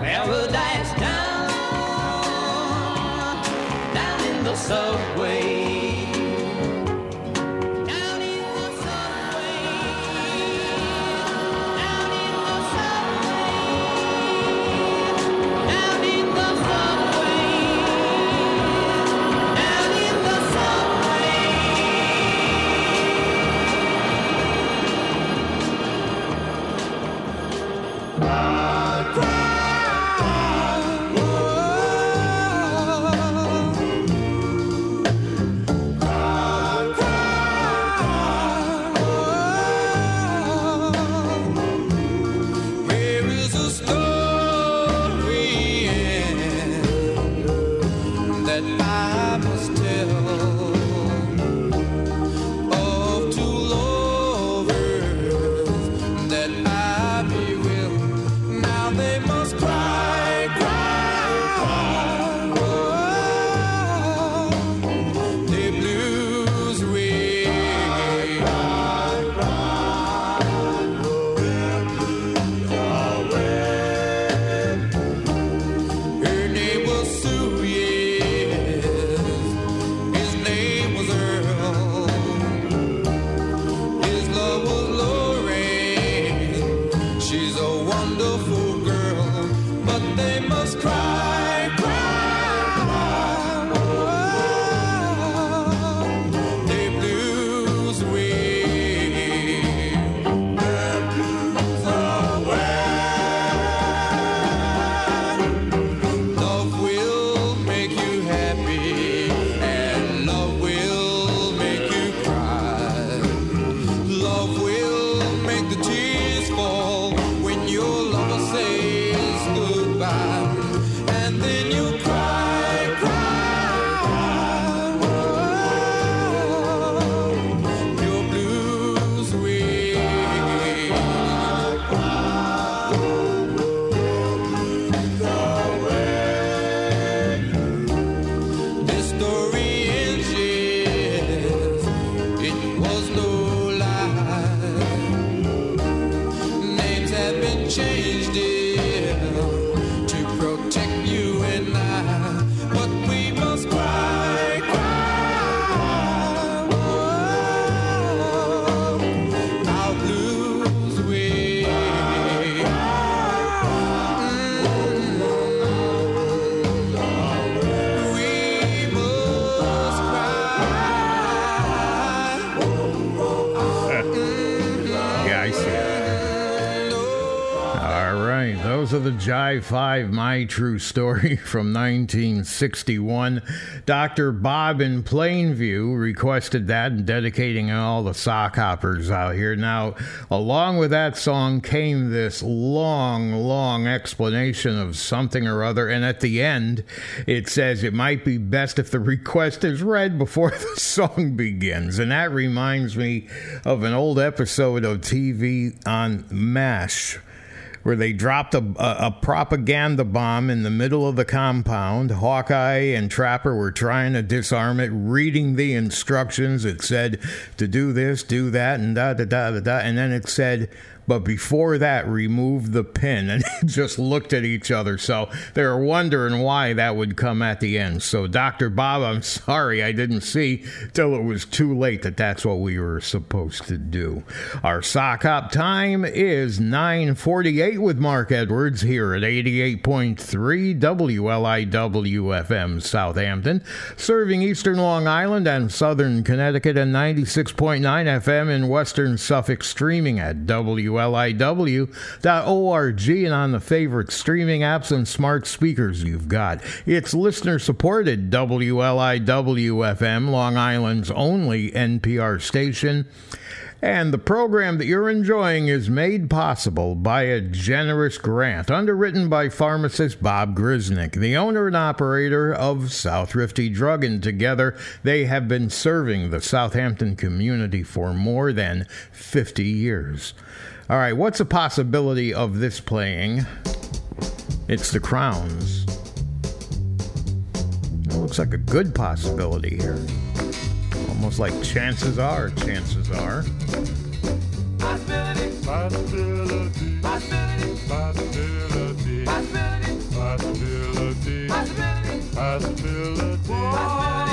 [SPEAKER 1] 5, My True Story from 1961. Dr. Bob in Plainview requested that and dedicating all the sock hoppers out here. Now, along with that song came this long, long explanation of something or other, and at the end, it says it might be best if the request is read before the song begins. And that reminds me of an old episode of TV on MASH where they dropped a, a, a propaganda bomb in the middle of the compound. Hawkeye and Trapper were trying to disarm it, reading the instructions. It said to do this, do that, and da da da da da. And then it said, but before that, remove the pin. And just looked at each other. So they were wondering why that would come at the end. So, Dr. Bob, I'm sorry I didn't see till it was too late that that's what we were supposed to do. Our sock hop time is 948 with Mark Edwards here at 88.3 WLIW FM Southampton, serving eastern Long Island and southern Connecticut, and 96.9 FM in western Suffolk, streaming at WLIW.org and on the favorite streaming apps and smart speakers you've got. It's listener supported WLIW FM, Long Island's only NPR station. And the program that you're enjoying is made possible by a generous grant underwritten by pharmacist Bob Grisnick, the owner and operator of South Rifty Drug. And together, they have been serving the Southampton community for more than 50 years. All right, what's a possibility of this playing? It's the Crowns. It looks like a good possibility here. Almost like chances are, chances are.
[SPEAKER 25] Possibility. Possibility. Possibility. Possibility. Possibility. Possibility. Possibility.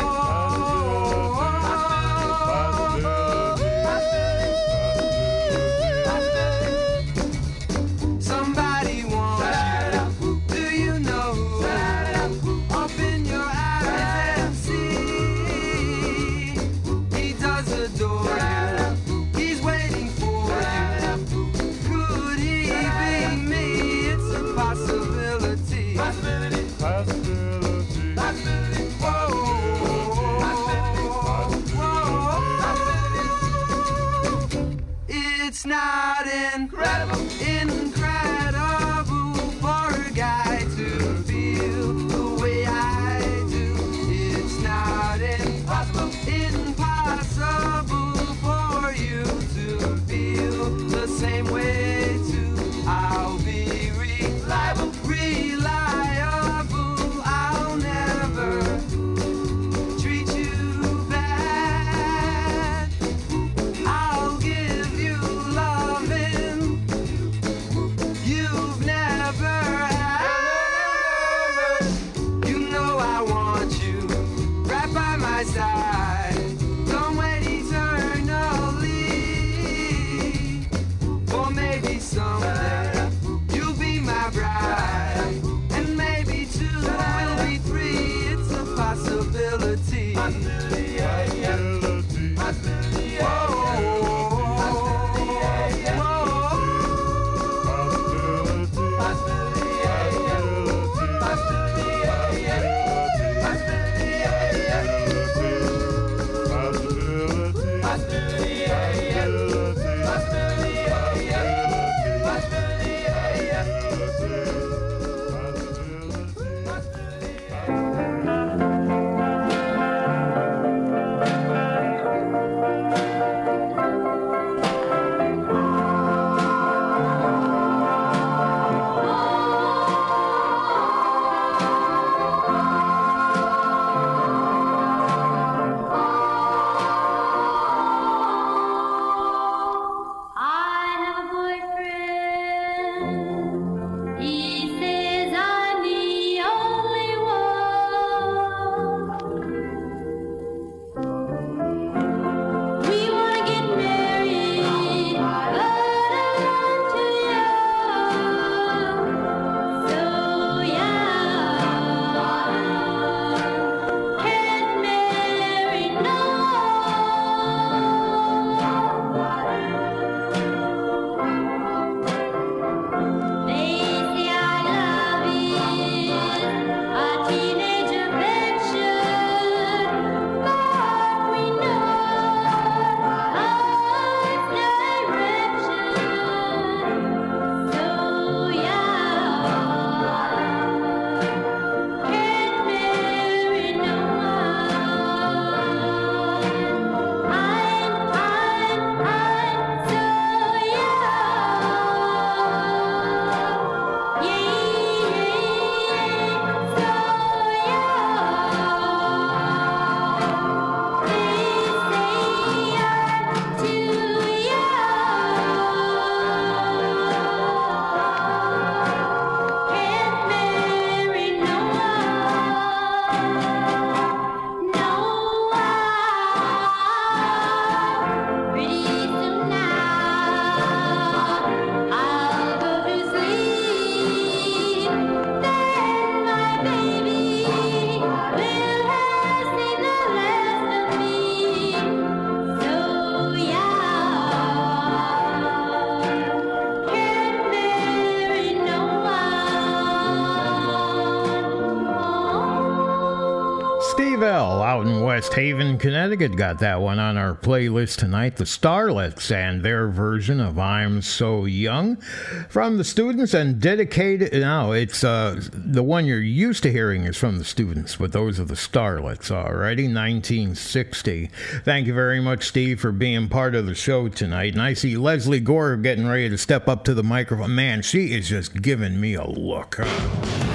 [SPEAKER 1] West Haven, Connecticut got that one on our playlist tonight. The Starlets and their version of I'm So Young from the students and dedicated. Now, it's uh, the one you're used to hearing is from the students, but those are the Starlets, already 1960. Thank you very much, Steve, for being part of the show tonight. And I see Lesley Gore getting ready to step up to the microphone. Man, she is just giving me a look.
[SPEAKER 5] Huh?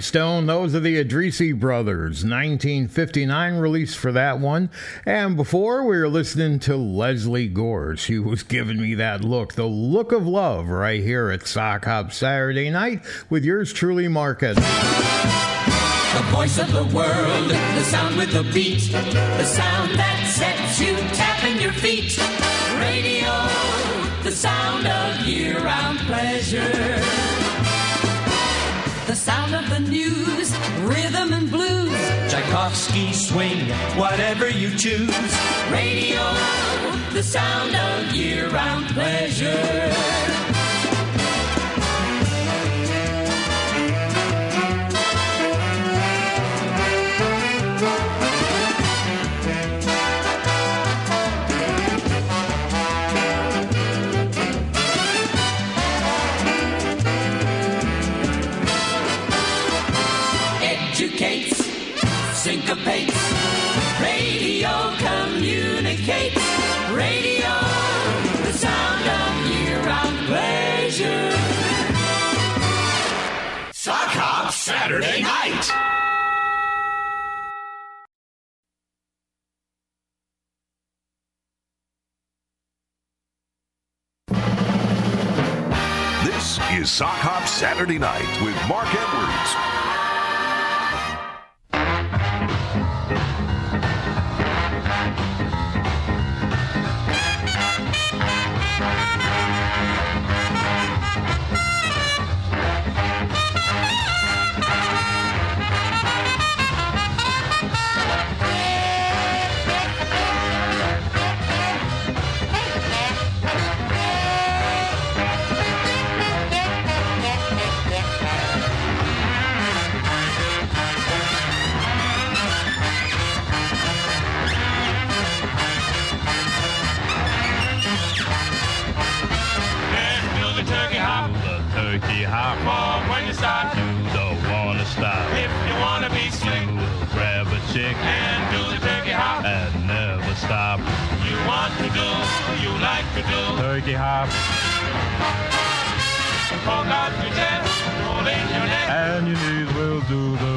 [SPEAKER 5] Stone,
[SPEAKER 1] those are the Addrisi Brothers, 1959 release for that one. And before we were listening to Lesley Gore. She was giving me that look, the look of love, right here at Sock Hop Saturday night with yours truly, Market.
[SPEAKER 26] The voice of the world, the sound with the beat, the sound that sets you tapping your feet. Radio, the sound of year-round pleasure. The sound of the news, rhythm and blues.
[SPEAKER 27] Tchaikovsky swing, whatever you choose.
[SPEAKER 26] Radio, the sound of year-round pleasure. Syncopates. Radio communicates. Radio, the sound of year-round pleasure.
[SPEAKER 10] Sock Hop Saturday night.
[SPEAKER 28] This is Sock Hop Saturday Night with Mark Edwards.
[SPEAKER 29] And your
[SPEAKER 11] knees will do the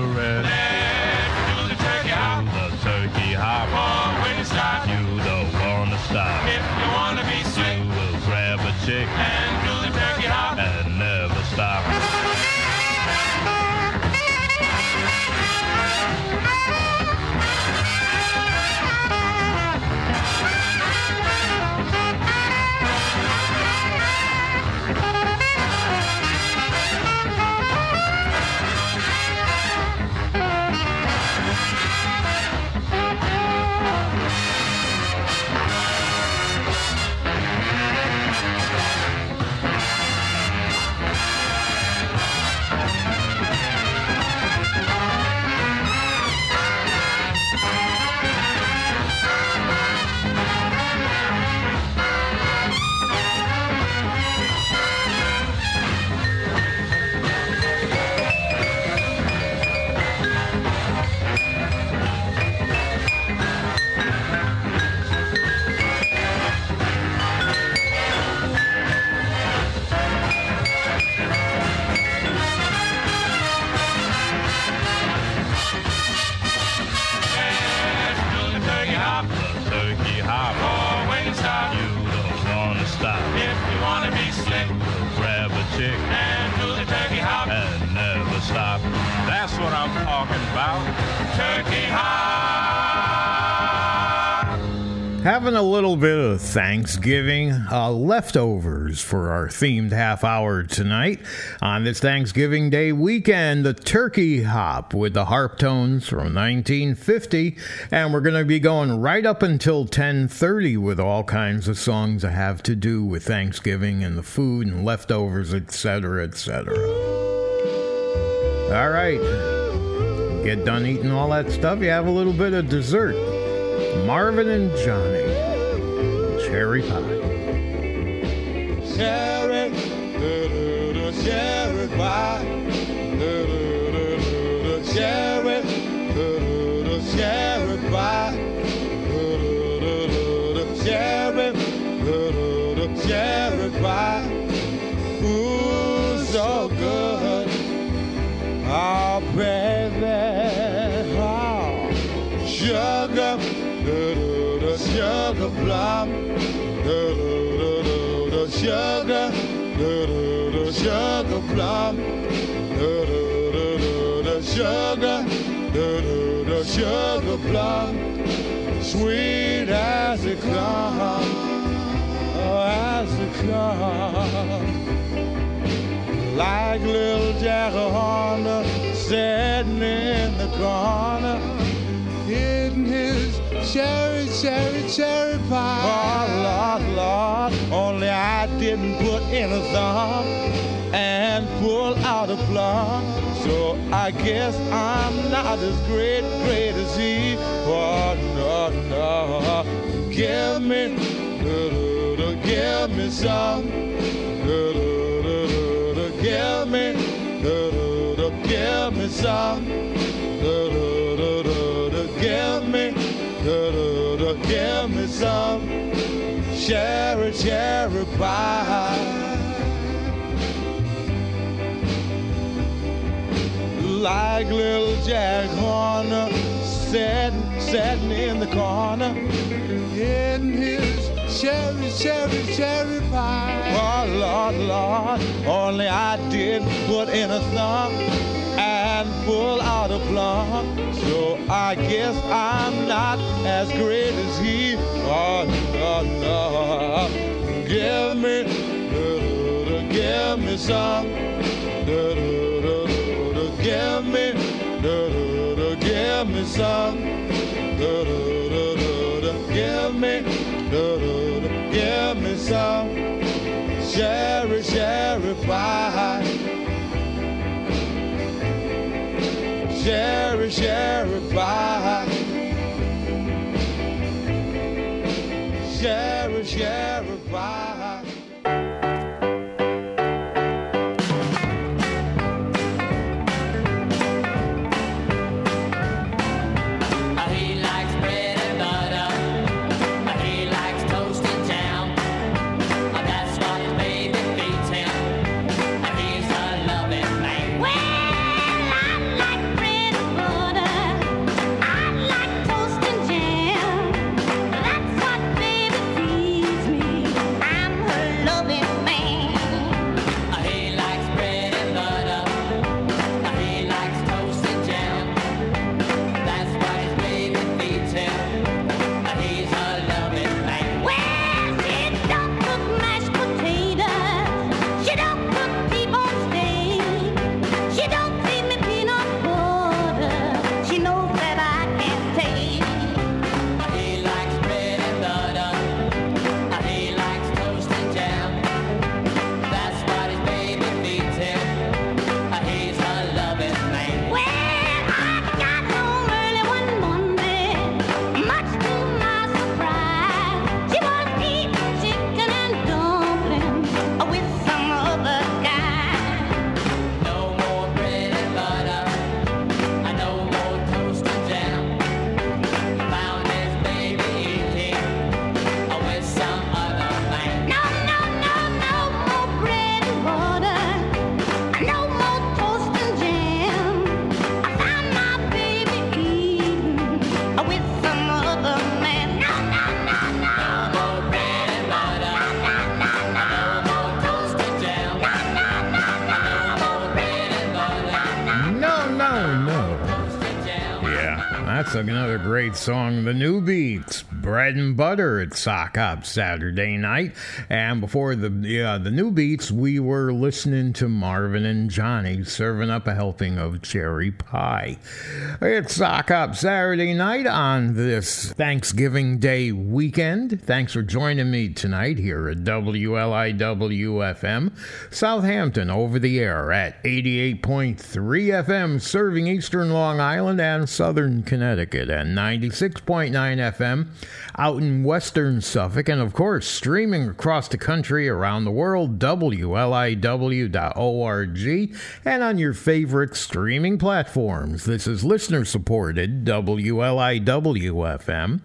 [SPEAKER 1] Having a little bit of Thanksgiving uh, leftovers for our themed half hour tonight. On this Thanksgiving Day weekend, the Turkey Hop with the Harptones from 1950. And we're going to be going right up until 1030 with all kinds of songs that have to do with Thanksgiving and the food and leftovers, etc., etc. All right. Get done eating all that stuff, you have a little bit of dessert. Marvin and Johnny. Cherry pie.
[SPEAKER 30] Cherry, cherry pie. Cherry, cherry pie. Cherry, cherry pie. Ooh, so good. I'll sugar, plum, do do do do sugar, do do do sugar plum, do do do do sugar, do do do sugar plum, sweet as it comes, oh, as it comes like little Jack Horner sitting in the corner, eating his cherry, cherry, cherry pie. Oh, Lord, Lord, only I didn't put in a thumb and pull out a plum. So I guess I'm not as great, great as he. Oh, no, no, give me, give me some. Give me, give me some. Give me some. Cherry, cherry pie. like little Jack Horner sitting, sitting in the corner in his cherry, cherry, cherry pie. Oh, Lord, Lord, only I did put in a thumb and pull out a plum. So I guess I'm not as great as he. Oh, no, no. Give me, give me some. Give me, give me some. Give me, give me some. Cherry, cherry pie. Cherry, cherry
[SPEAKER 1] another great song. The Newbeats, Bread and Butter at Sock Hop Saturday night. And before the yeah, the Newbeats, we were listening to Marvin and Johnny serving up a helping of cherry pie. It's Sock Hop Saturday night on this Thanksgiving Day weekend. Thanks for joining me tonight here at WLIW-FM, Southampton over the air at 88.3 FM, serving eastern Long Island and southern Connecticut, and 96.9 FM out in western Suffolk, and of course, streaming across the country, around the world, WLIW.org, and on your favorite streaming platforms. This is listener supported WLIW FM.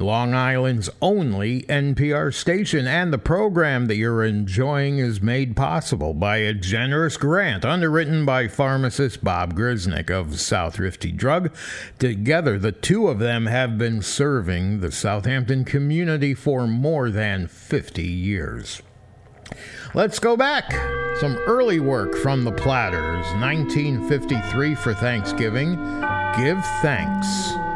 [SPEAKER 1] Long Island's only NPR station, and the program that you're enjoying is made possible by a generous grant underwritten by pharmacist Bob Grisnick of South Rifty Drug. Together, the two of them have been serving the Southampton community for more than 50 years. Let's go back. Some early work from the Platters, 1953 for Thanksgiving.
[SPEAKER 31] Give thanks.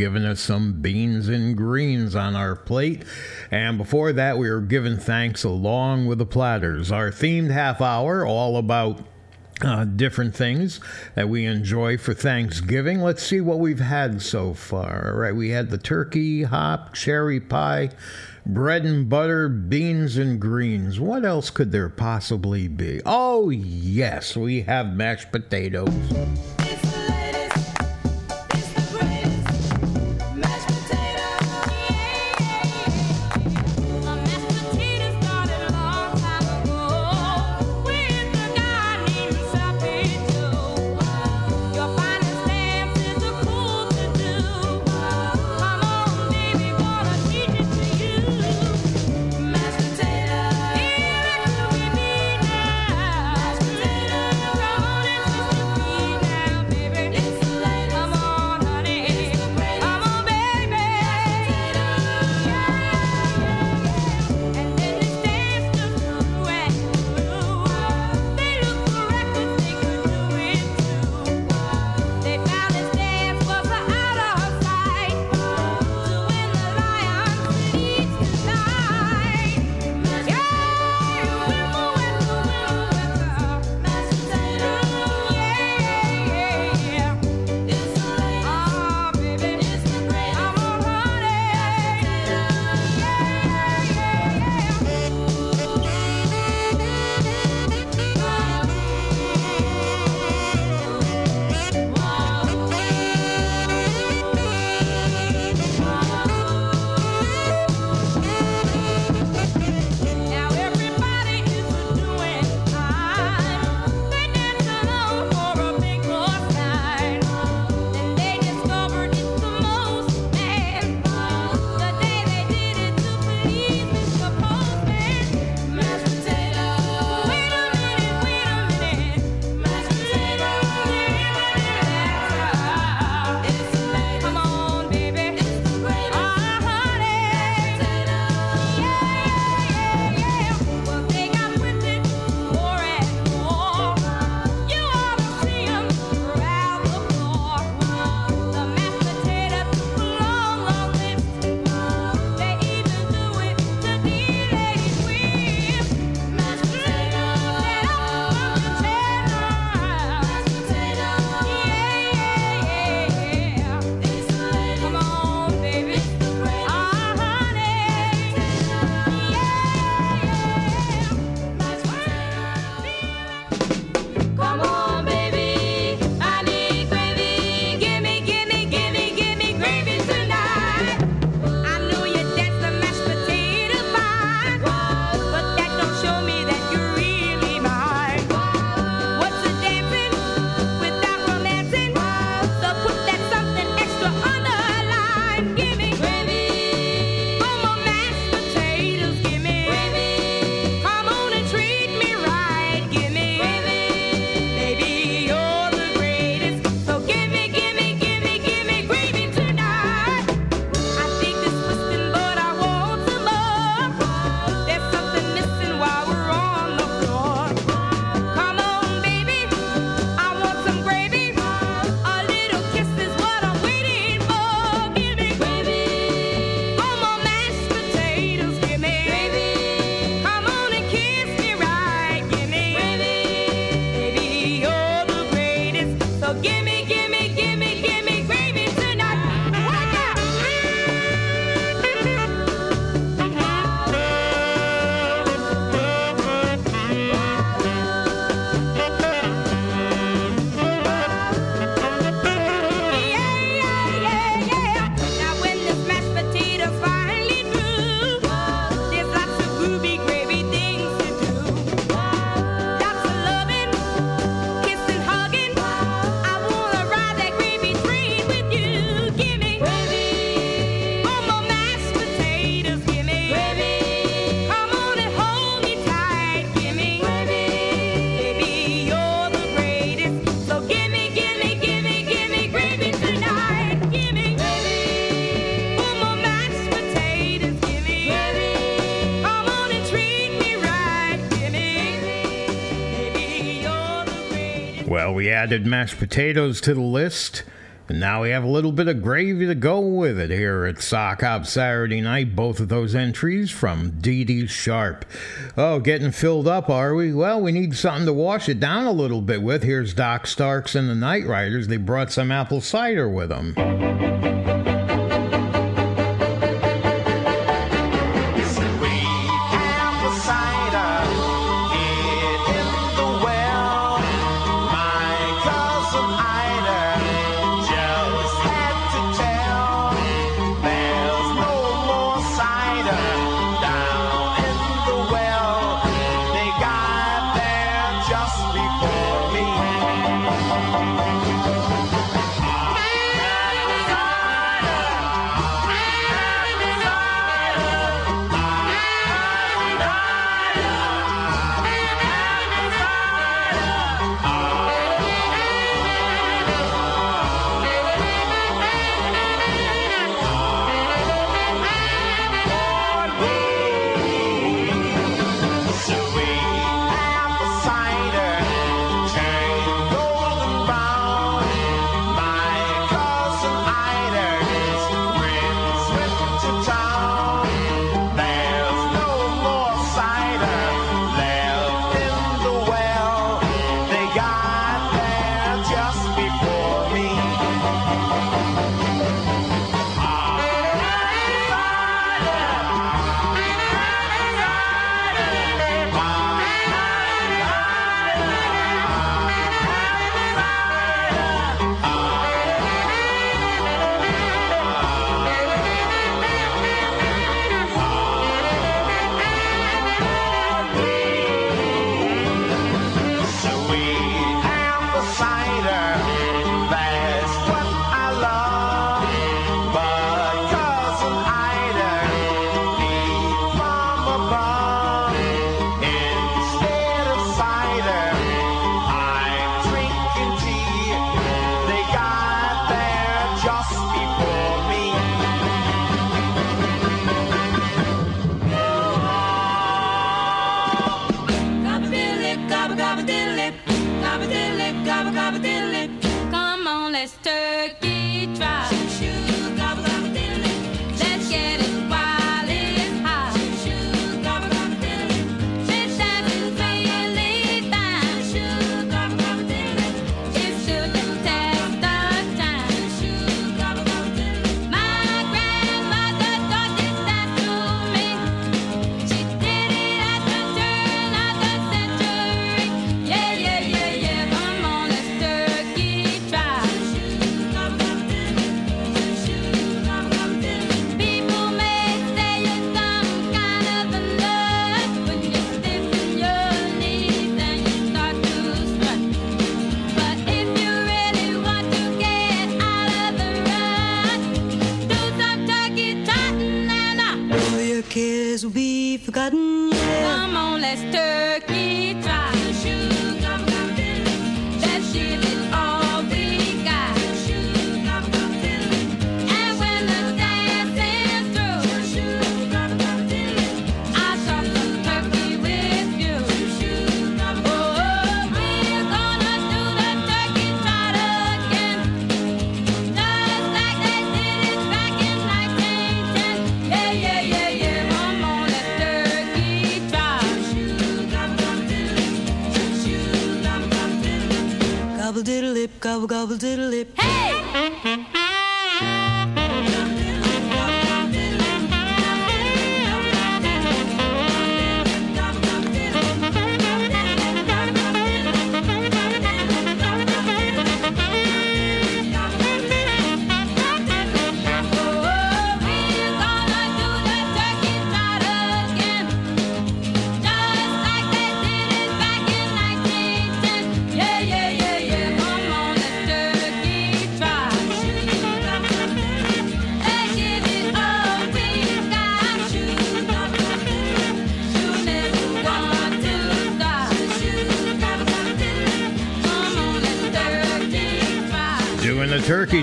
[SPEAKER 1] Giving us some beans and greens on our plate. And before that, we were giving thanks along with the platters. Our themed half hour, all about uh, different things that we enjoy for Thanksgiving. Let's see what we've had so far. All right, we had the turkey, hop, cherry pie, bread and butter, beans and greens. What else could there possibly be? Oh, yes, we have. Mashed potatoes, added mashed potatoes to the list, and now we have a little bit of gravy to go with it here at Sock Hop Saturday night. Both of those entries from Dee Dee Sharp. Oh, getting filled up, are we? Well, we need something to wash it down a little bit with. Here's Doc Starkes and the Night Riders. They brought some apple cider with them.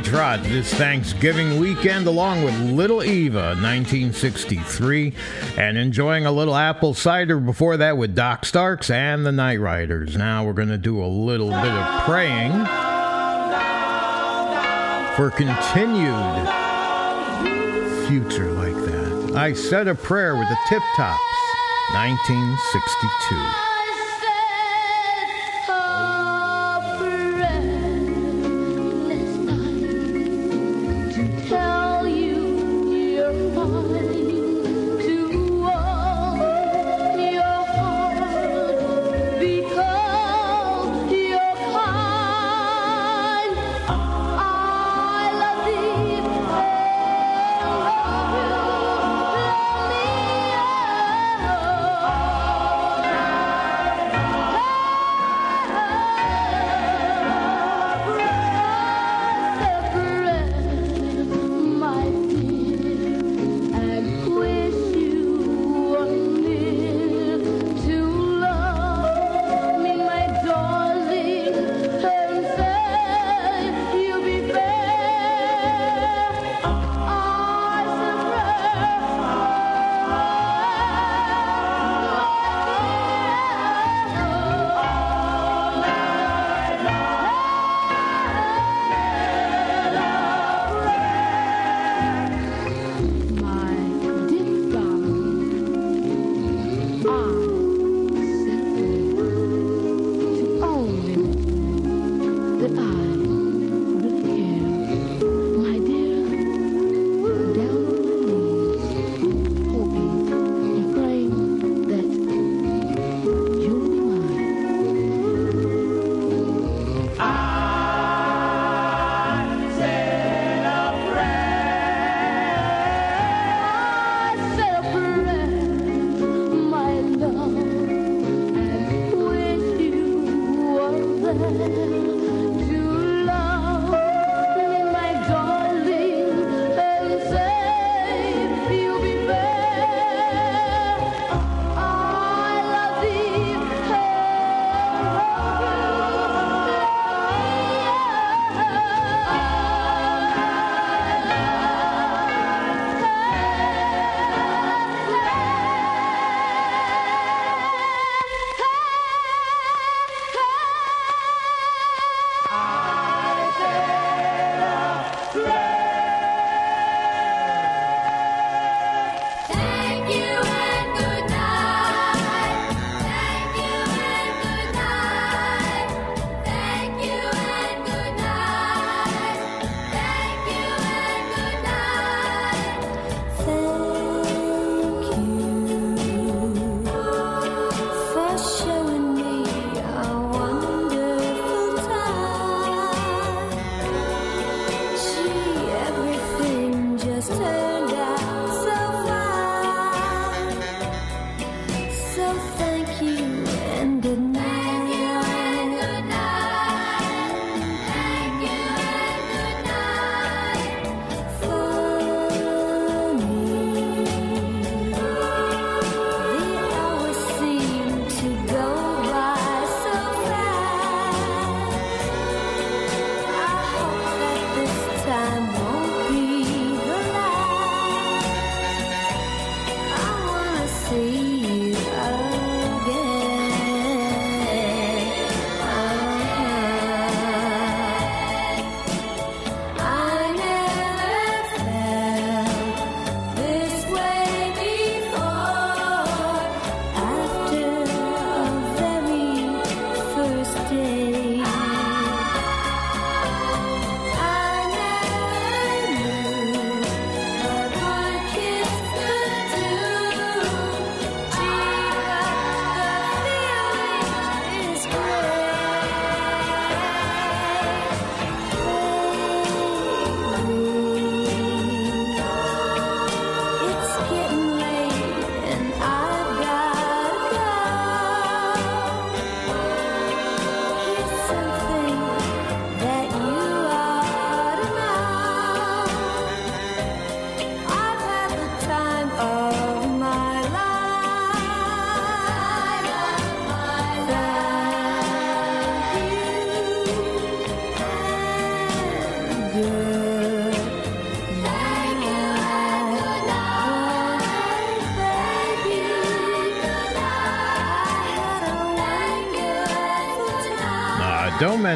[SPEAKER 5] Trot
[SPEAKER 1] this Thanksgiving weekend, along with Little Eva, 1963, and enjoying a little apple cider before that with Doc Starkes and the Night Riders. Now we're going to do a little bit of praying for continued future like that. I said a prayer with the Tip Tops, 1962.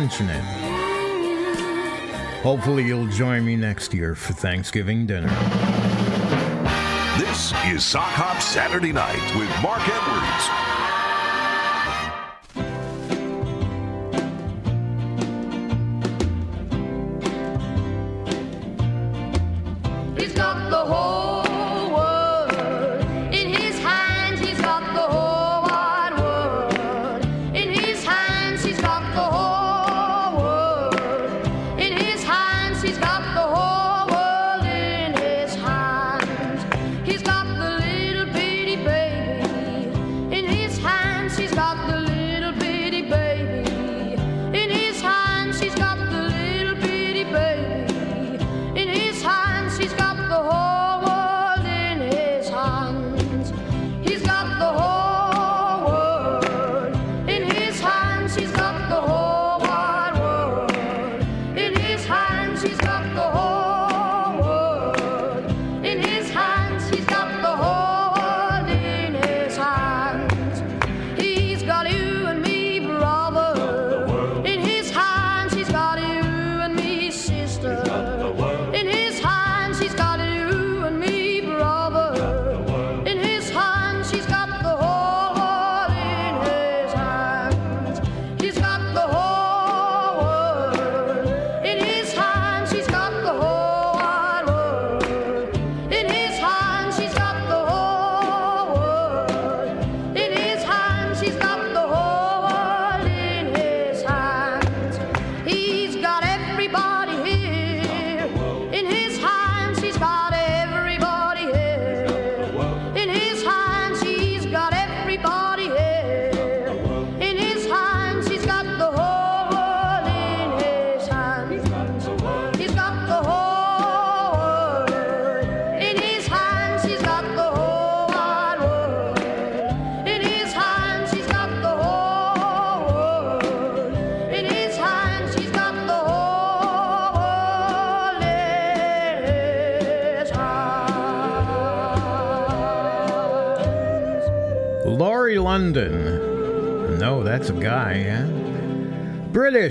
[SPEAKER 1] mention it. Hopefully, you'll join me next year for Thanksgiving dinner.
[SPEAKER 5] This is Sock Hop Saturday Night with Mark Edwards.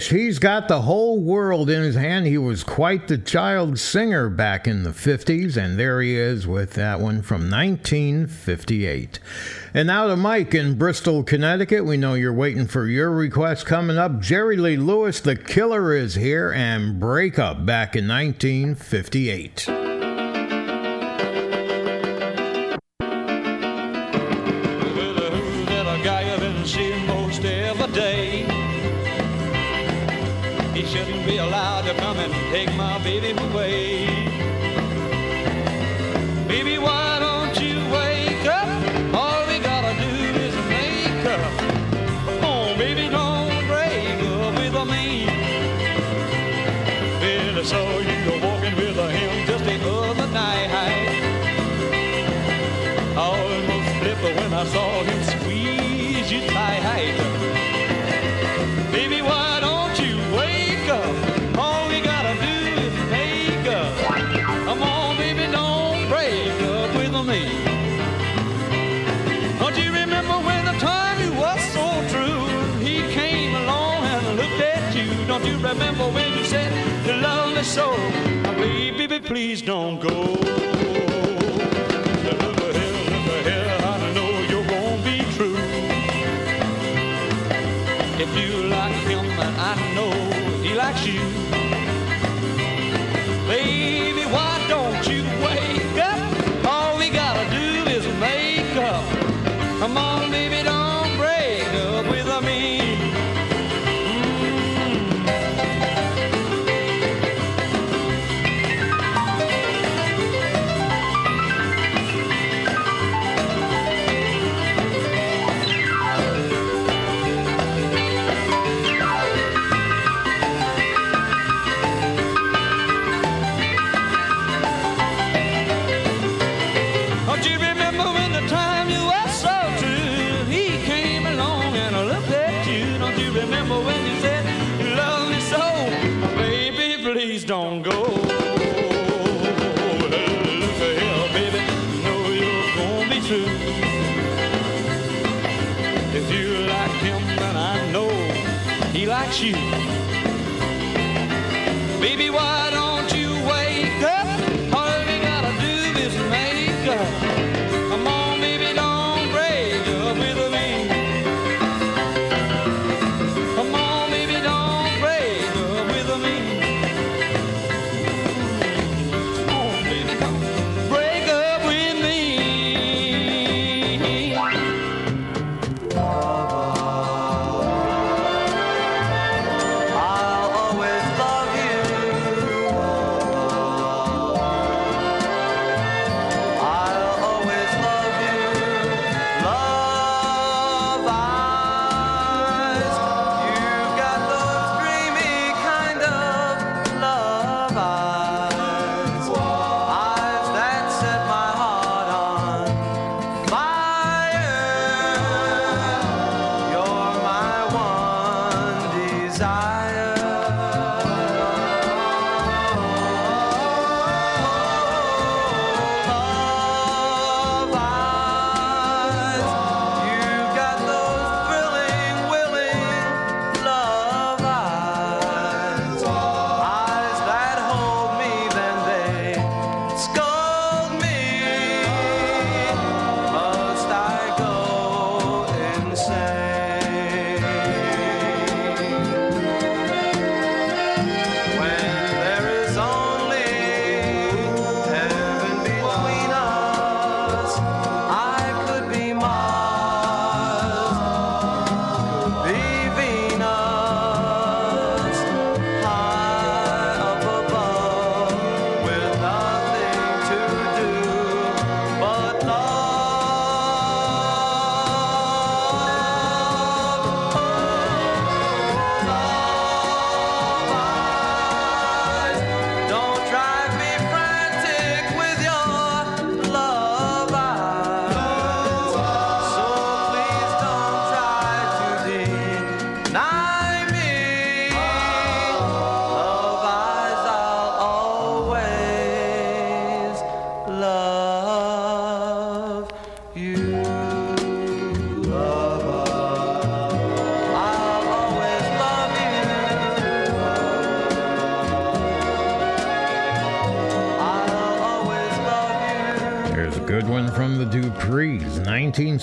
[SPEAKER 32] Fish, he's got the whole world in his
[SPEAKER 1] hand. He was quite the child singer back in the 50s, and there he is with that one from 1958. And now to Mike in Bristol, Connecticut. We know you're waiting for your request coming up. Jerry Lee Lewis, The Killer, is here, and Breakup back in 1958.
[SPEAKER 7] please don't go.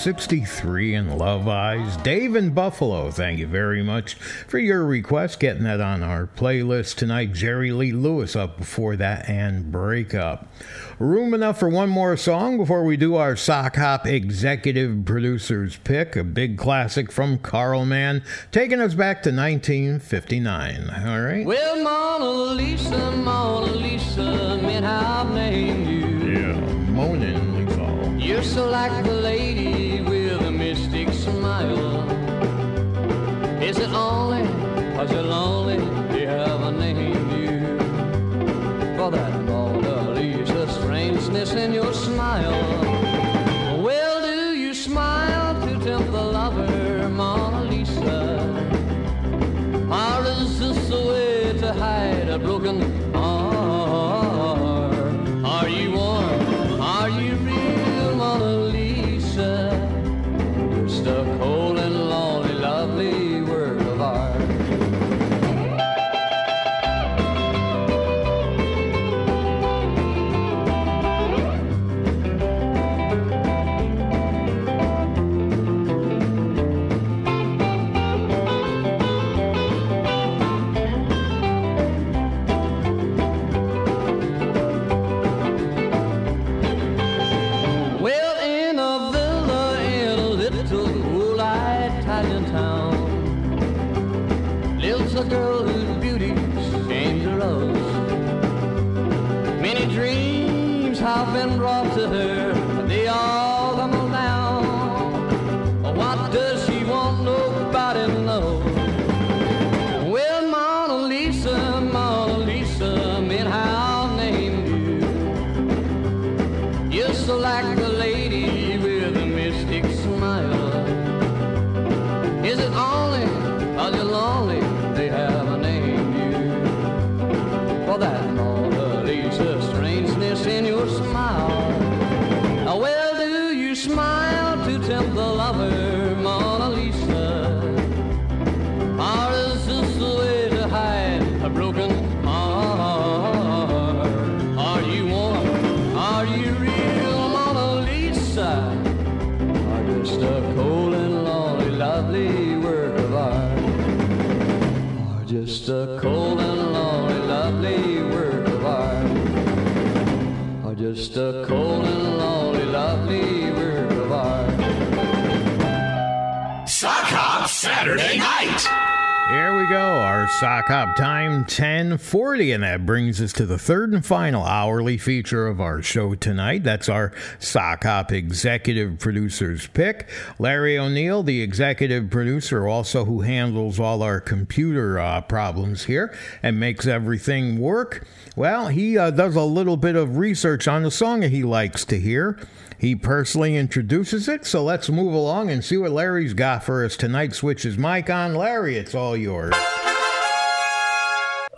[SPEAKER 7] 63 and
[SPEAKER 21] Love Eyes.
[SPEAKER 1] Dave in Buffalo, thank you very much for your request. Getting that on our playlist tonight. Jerry Lee Lewis up before that and Breakup. Room enough for one more song before we do our Sock Hop Executive Producers pick, a big classic from Carl Mann, taking us back to 1959. All right.
[SPEAKER 7] Well, Mona Lisa, Mona Lisa, meant I've named you.
[SPEAKER 1] Yeah, moaning, Lisa.
[SPEAKER 7] You're so like the lady. Cause you're lonely, you haven't named you For that Mona Lisa strangeness in your smile Well, do you smile to tempt the lover, Mona Lisa? Or is this way to hide a broken
[SPEAKER 1] 1040, and that brings us to the third and final hourly feature of our show tonight. That's our sock hop executive producer's pick. Larry O'Neill, the executive producer, also who handles all our computer uh, problems here and makes everything work. Well, he uh, does a little bit of research on the song he likes to hear. He personally introduces it, so let's move along and see what Larry's got for us tonight. Switch his mic on. Larry, it's all yours.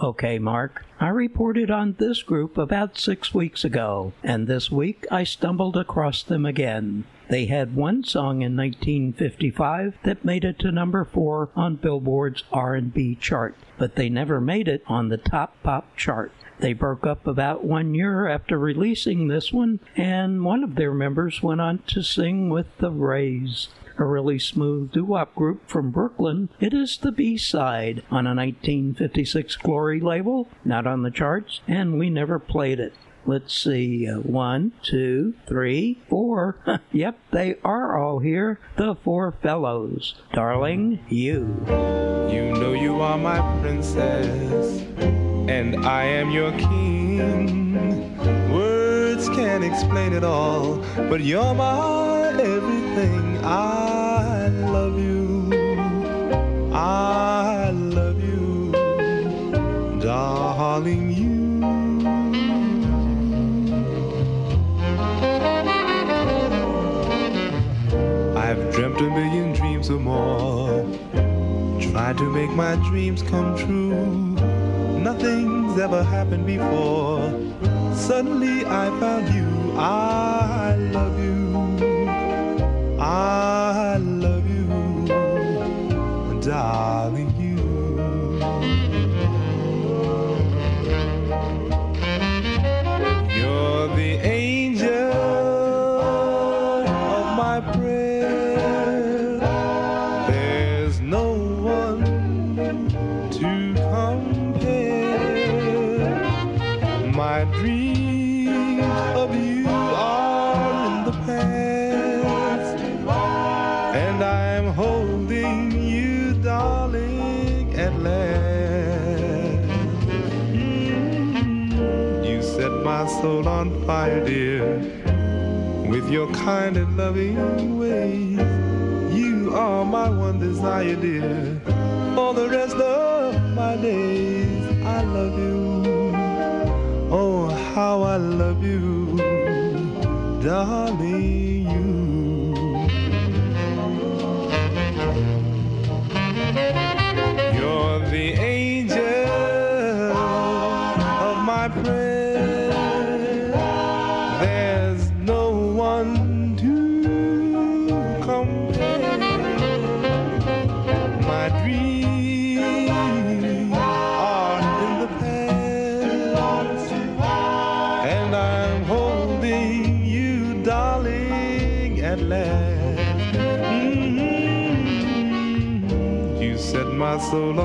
[SPEAKER 33] Okay, Mark. I reported on this group about six weeks ago, and this week I stumbled across them again. They had one song in 1955 that made it to number 4 on Billboard's R&B chart, but they never made it on the top pop chart. They broke up about one year after releasing this one, and one of their members went on to sing with the Rays. A really smooth doo-wop group from Brooklyn, it is the B-side on a 1956 Glory label, not on the charts, and we never played it. Let's see, uh, one, two, three, four. yep, they are all here. The Four Fellows. Darling, you.
[SPEAKER 22] You know you are my princess, and I am your king. Words can't explain it all, but you're my everything. I love you. I love you, darling. You. I've dreamt a million dreams or more. Tried to make my dreams come true. Nothing's ever happened before. Suddenly I found you. I love you. I love you, darling. Fire, dear with your kind and loving ways. You are my one desire, dear. For the rest of my days, I love you. Oh, how I love you, darling. You. You're the angel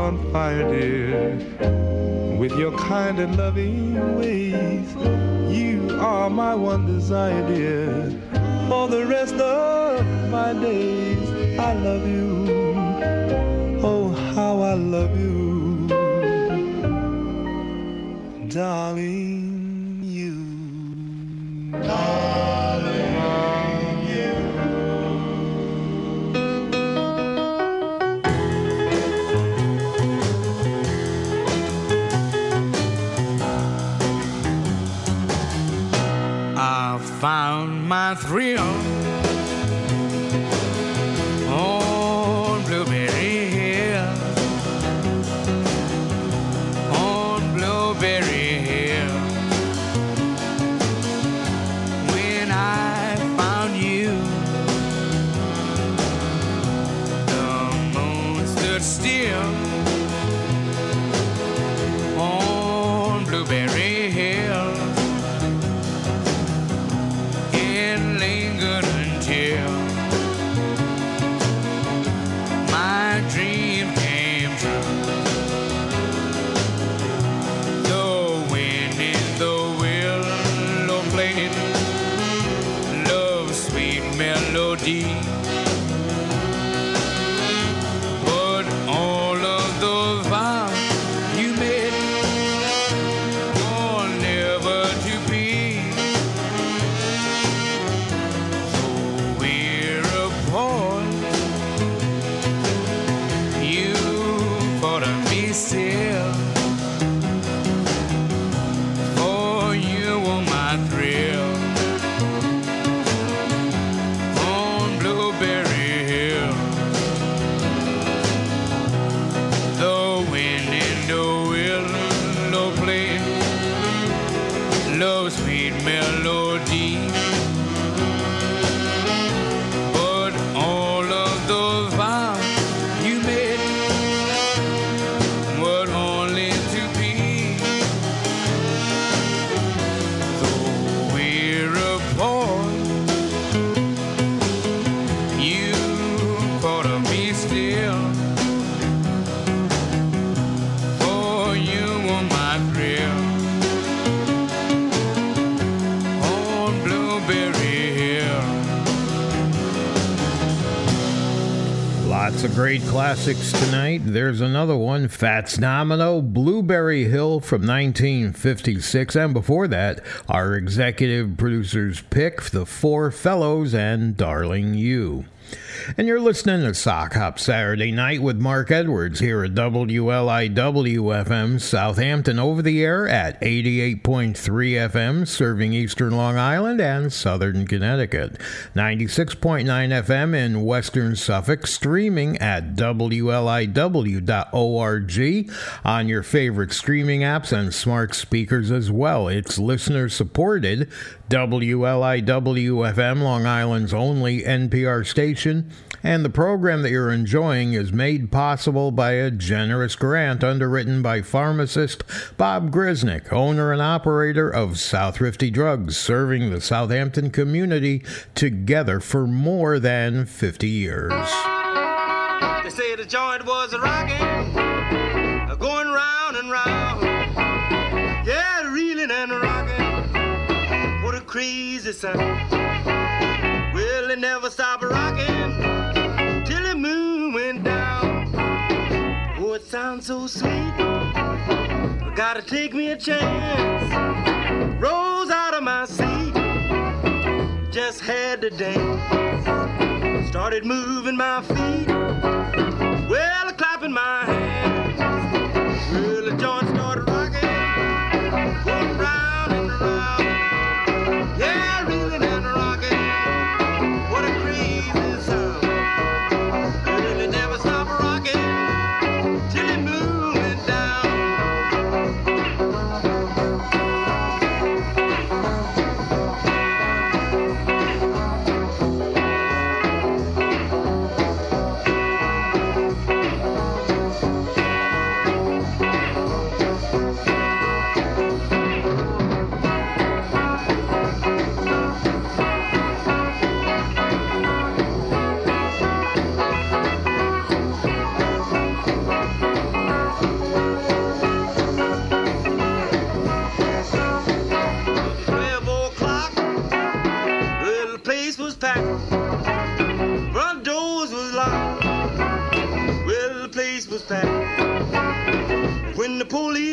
[SPEAKER 22] on fire, dear, with your kind and loving ways. You are my one desire, dear. For the rest of my days, I love you. Oh, how I love you, darling. You, darling.
[SPEAKER 34] My thrill
[SPEAKER 1] great classics tonight. There's another one Fats Domino, Blueberry Hill from 1956. And before that, our executive producer's pick, The Four Fellows and Darling You. And you're listening to Sock Hop Saturday Night with Mark Edwards here at WLIW FM Southampton over the air at 88.3 FM, serving eastern Long Island and southern Connecticut. 96.9 FM in western Suffolk, streaming at WLIW.org on your favorite streaming apps and smart speakers as well. It's listener supported. WLIW FM, Long Island's only NPR station, and the program that you're enjoying is made possible by a generous grant underwritten by pharmacist Bob Grisnick, owner and operator of Southrifty Drugs, serving the Southampton community together for more than 50 years.
[SPEAKER 30] They say the joint was a going round and round. Yeah, reeling and. What a crazy sound. It never the went down. Oh, it sounds so sweet. Gotta take me a chance. Rose out of my seat. Just had to dance. Started moving my feet. Well, clapping my hands. Well, the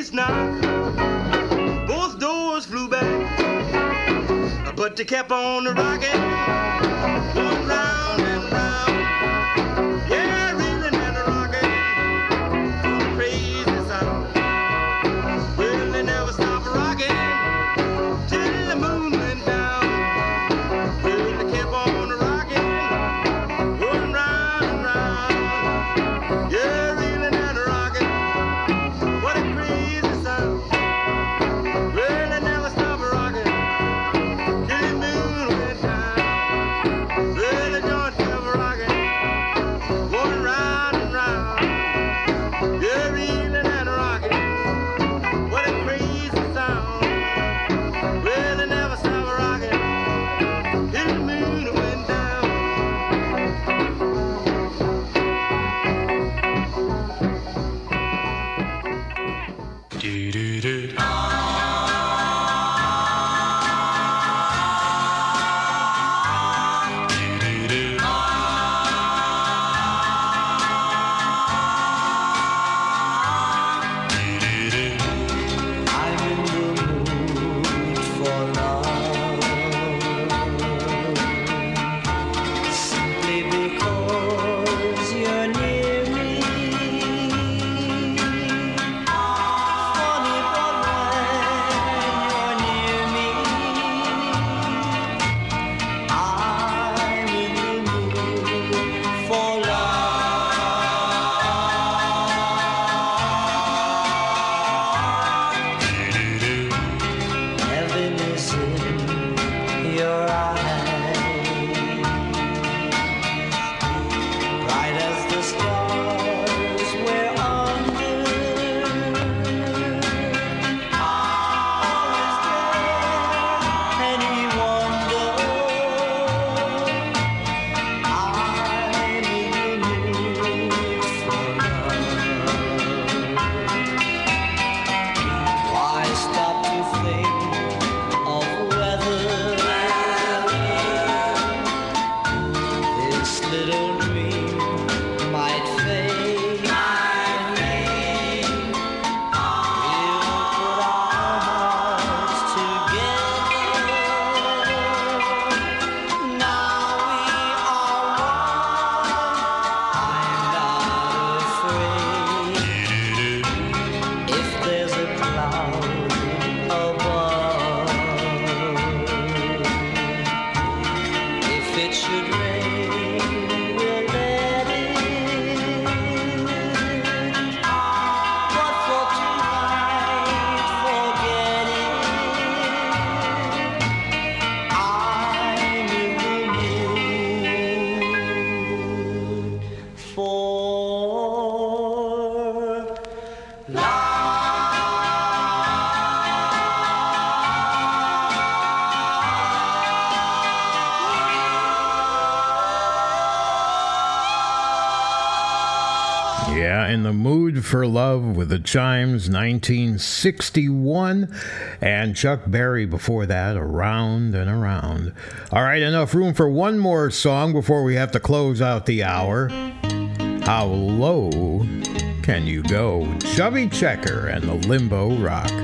[SPEAKER 30] police knocked, both doors flew back. But they kept on rocking, going round
[SPEAKER 28] for love with the chimes, 1961, and Chuck Berry before that, around and around. All right, enough room for one more song before we have to close out the hour. How low can you go? Chubby Checker and the Limbo Rock.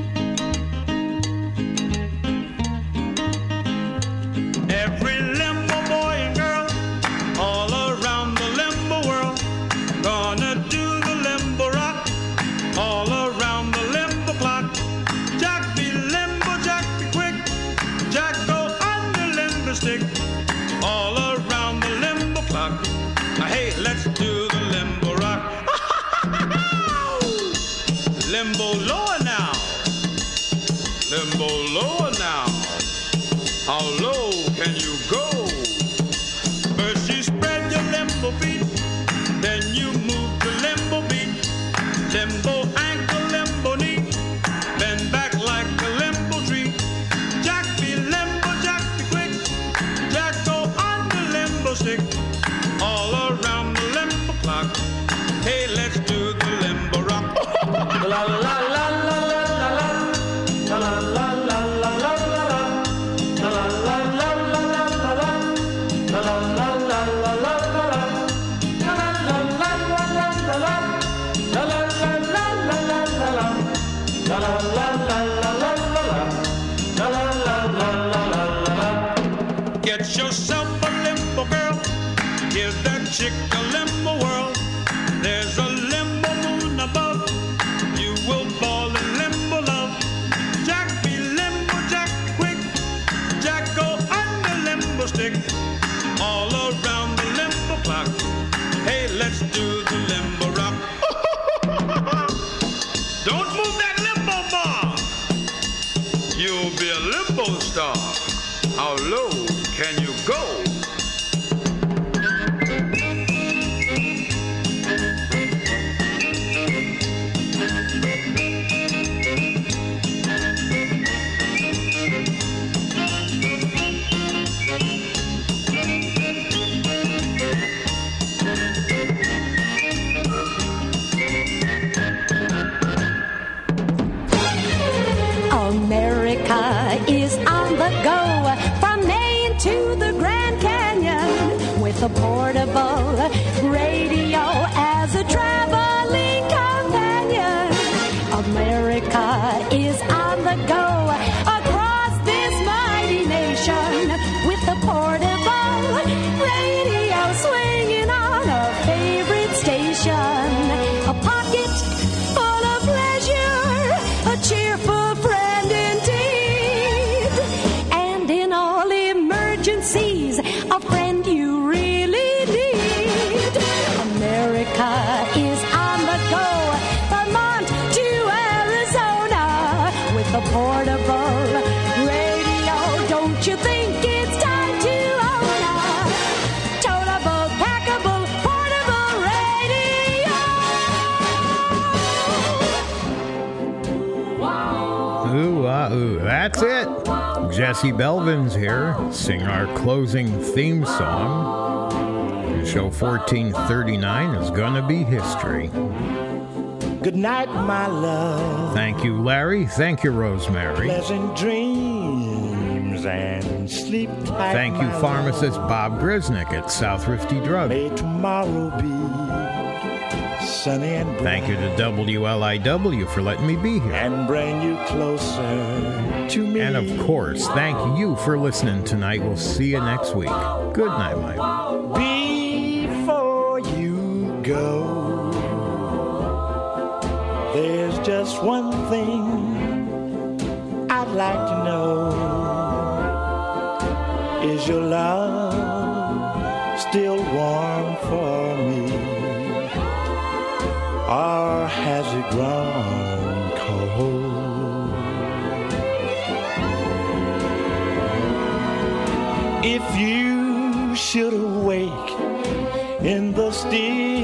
[SPEAKER 28] roll. Jesse Belvin's here, singing our closing theme song. Show 1439 is gonna be history.
[SPEAKER 17] Good night, my love.
[SPEAKER 28] Thank you, Larry. Thank you, Rosemary.
[SPEAKER 17] Pleasant dreams and sleep tight.
[SPEAKER 28] Thank you, pharmacist Bob Grisnick at Southrifty Drug.
[SPEAKER 17] May tomorrow be sunny and bright.
[SPEAKER 28] Thank you to WLIW for letting me be here.
[SPEAKER 17] And bring you closer to me.
[SPEAKER 28] And of course, thank you for listening tonight. We'll see you next week. Good night, Mike.
[SPEAKER 17] Before you go, there's just one thing I'd like to know. Is your love still warm for me? Or has it grown If you should awake in the still